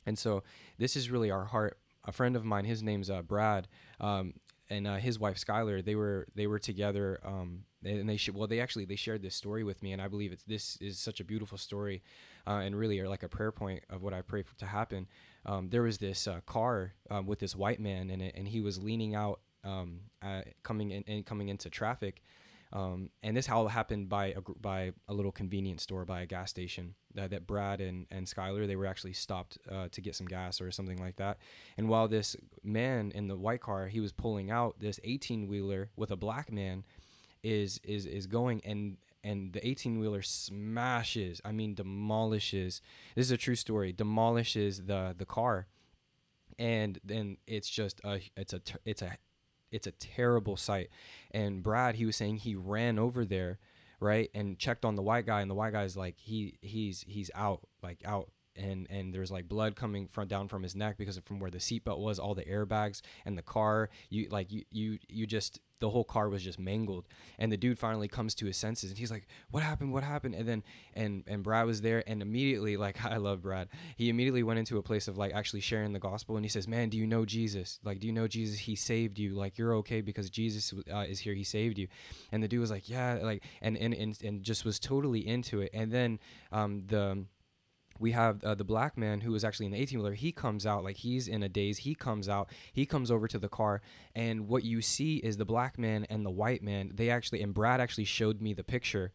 Speaker 2: And so this is really our heart. A friend of mine, his name's uh, Brad, um, and uh, his wife Skylar. They were they were together, um, and they sh- well they actually they shared this story with me, and I believe it's this is such a beautiful story, uh, and really are like a prayer point of what I pray for to happen. Um, there was this uh, car um, with this white man in it, and he was leaning out, um, uh, coming in coming into traffic. Um, and this all happened by a, by a little convenience store by a gas station that Brad and, and Skylar they were actually stopped uh, to get some gas or something like that. And while this man in the white car he was pulling out this 18 wheeler with a black man is is is going and and the 18 wheeler smashes I mean demolishes this is a true story demolishes the the car and then it's just a it's a it's a it's a terrible sight. And brad he was saying he ran over there right and checked on the white guy and the white guy's like he he's he's out like out. And and there's like blood coming from down from his neck because of from where the seatbelt was all the airbags and the car. You like you you you just the whole car was just mangled. And the dude finally comes to his senses and he's like what happened? What happened? And then and and brad was there and immediately like i love brad. He immediately went into a place of like actually sharing the gospel and he says man do you know jesus? Like do you know jesus? He saved you. Like you're okay because jesus uh, is here. He saved you. And the dude was like yeah like and and and, and just was totally into it. And then um the we have uh, the black man who was actually in the 18 wheeler. He comes out like he's in a daze. He comes out. He comes over to the car, and what you see is the black man and the white man. They actually and Brad actually showed me the picture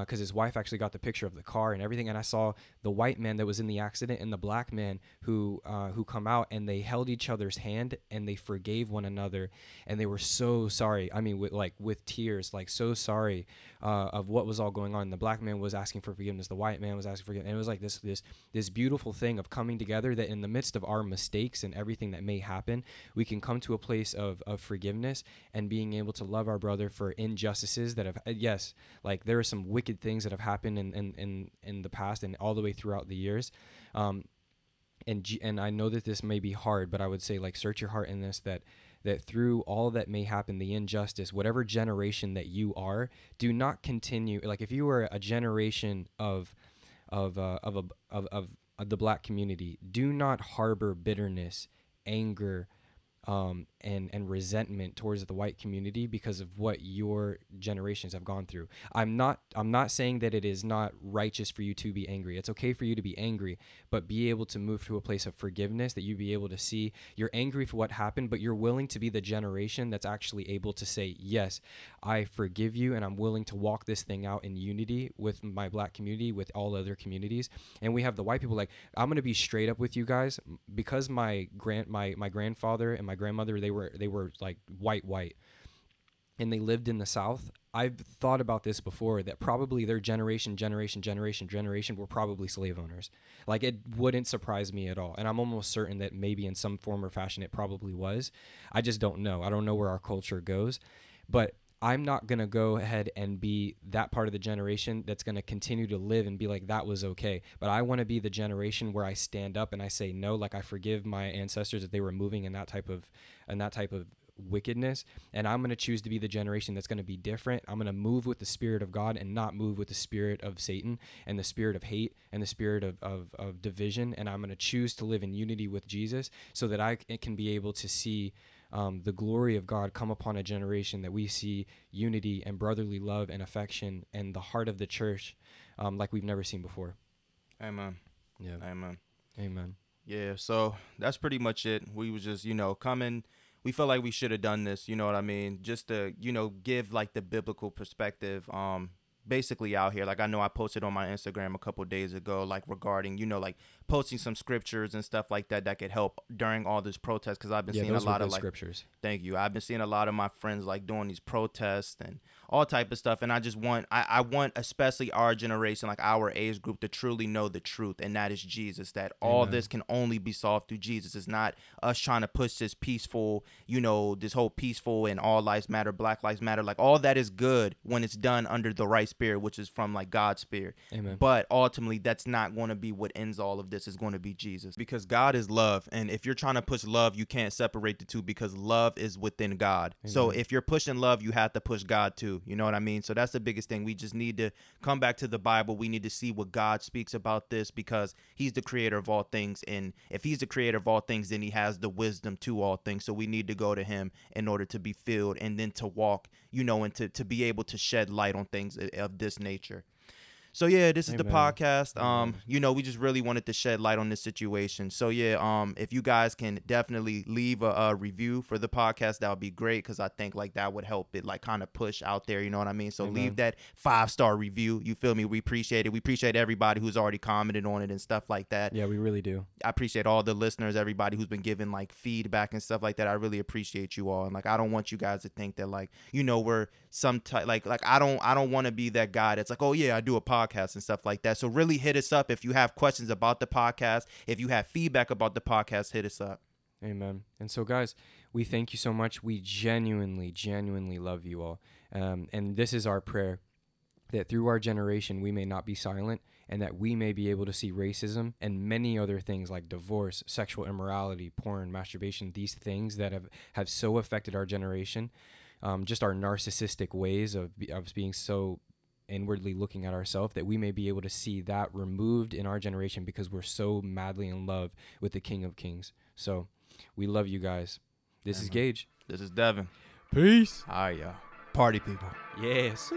Speaker 2: because his wife actually got the picture of the car and everything. And I saw the white man that was in the accident and the black man who uh, who come out and they held each other's hand and they forgave one another and they were so sorry. I mean, with like with tears, like so sorry uh, of what was all going on. The black man was asking for forgiveness. The white man was asking for forgiveness. And it was like this this this beautiful thing of coming together that in the midst of our mistakes and everything that may happen, we can come to a place of of forgiveness and being able to love our brother for injustices that have uh, yes, like there are some wicked things that have happened in in in, in the past and all the way throughout the years. Um, and and I know that this may be hard, but I would say like search your heart in this that that through all that may happen, the injustice, whatever generation that you are, do not continue. Like if you were a generation of of uh, of, a, of of of the black community, do not harbor bitterness, anger, um, and and resentment towards the white community because of what your generations have gone through. I'm not I'm not saying that it is not righteous for you to be angry. It's okay for you to be angry, but be able to move to a place of forgiveness that you be able to see you're angry for what happened, but you're willing to be the generation that's actually able to say, "Yes, I forgive you and I'm willing to walk this thing out in unity with my black community, with all other communities." And we have the white people like, "I'm to be straight up with you guys because my grand my my grandfather and my grandmother they were they were like white white. And they lived in the south. I've thought about this before that probably their generation generation generation generation were probably slave owners. Like it wouldn't surprise me at all. And i'm almost certain that maybe in some form or fashion it probably was. I just don't know. I don't know where our culture goes. But I'm not going to go ahead and be that part of the generation that's going to continue to live and be like, that was okay. But I want to be the generation where I stand up and I say no, like I forgive my ancestors if they were moving in that type of, in that type of wickedness. And I'm going to choose to be the generation that's going to be different. I'm going to move with the spirit of God and not move with the spirit of Satan and the spirit of hate and the spirit of, of, of division. And I'm going to choose to live in unity with Jesus so that I can be able to see um, the glory of God come upon a generation that we see unity and brotherly love and affection and the heart of the church um, like we've never seen before.
Speaker 1: Amen.
Speaker 2: Yeah.
Speaker 1: Amen.
Speaker 2: Amen.
Speaker 1: Yeah, so that's pretty much it. We was just, you know, coming. We felt like we should have done this, you know what I mean? Just to, you know, give like the biblical perspective. Um, basically out here. Like I know I posted on my Instagram a couple days ago, like regarding you know like posting some scriptures and stuff like that that could help during all this protest because I've been
Speaker 2: Yeah,
Speaker 1: seeing a lot of like
Speaker 2: scriptures.
Speaker 1: thank you I've been seeing a lot of my friends like doing these protests and all type of stuff and I just want I, I want especially our generation like our age group to truly know the truth and that is Jesus that all
Speaker 2: Amen.
Speaker 1: this can only be solved through Jesus it's not us trying to push this peaceful you know this whole peaceful and all lives matter black lives matter like all that is good when it's done under the right spirit which is from like God's spirit
Speaker 2: Amen.
Speaker 1: but ultimately, that's not going to be what ends all of this. Is going to be Jesus, because God is love, and if you're trying to push love, you can't separate the two because love is within God. So if you're pushing love, you have to push God too. You know what I mean? So that's the biggest thing. We just need to come back to the Bible. We need to see what God speaks about this because He's the creator of all things, and if He's the creator of all things, then He has the wisdom to all things. So we need to go to Him in order to be filled, and then to walk, you know, and to to be able to shed light on things of this nature. So yeah, this is the podcast. Um,
Speaker 2: Amen.
Speaker 1: you know, we just really wanted to shed light on this situation. So yeah, um, if you guys can definitely leave a, a review for the podcast, that would be great because I think like that would help it like kind of push out there. You know what I mean? So
Speaker 2: Amen.
Speaker 1: leave that five star review. You feel me? We appreciate it. We appreciate everybody who's already commented on it and stuff like that.
Speaker 2: Yeah, we really do.
Speaker 1: I appreciate all the listeners, everybody who's been giving like feedback and stuff like that. I really appreciate you all. And like I don't want you guys to think that like, you know, we're some type like like I don't I don't want to be that guy that's like, "Oh yeah, I do a podcast and stuff like that." So really hit us up if you have questions about the podcast, if you have feedback about the podcast, hit us up.
Speaker 2: Amen. And so, guys, we thank you so much. We genuinely, genuinely love you all. Um, and this is our prayer that through our generation we may not be silent and that we may be able to see racism and many other things like divorce, sexual immorality, porn, masturbation, these things that have, have so affected our generation, um, just our narcissistic ways of, of being so inwardly looking at ourselves that we may be able to see that removed in our generation because we're so madly in love with the King of Kings. So we love you guys. This is Gage.
Speaker 1: This is Devin.
Speaker 2: Peace.
Speaker 1: Hi, y'all. Party people.
Speaker 2: Yes.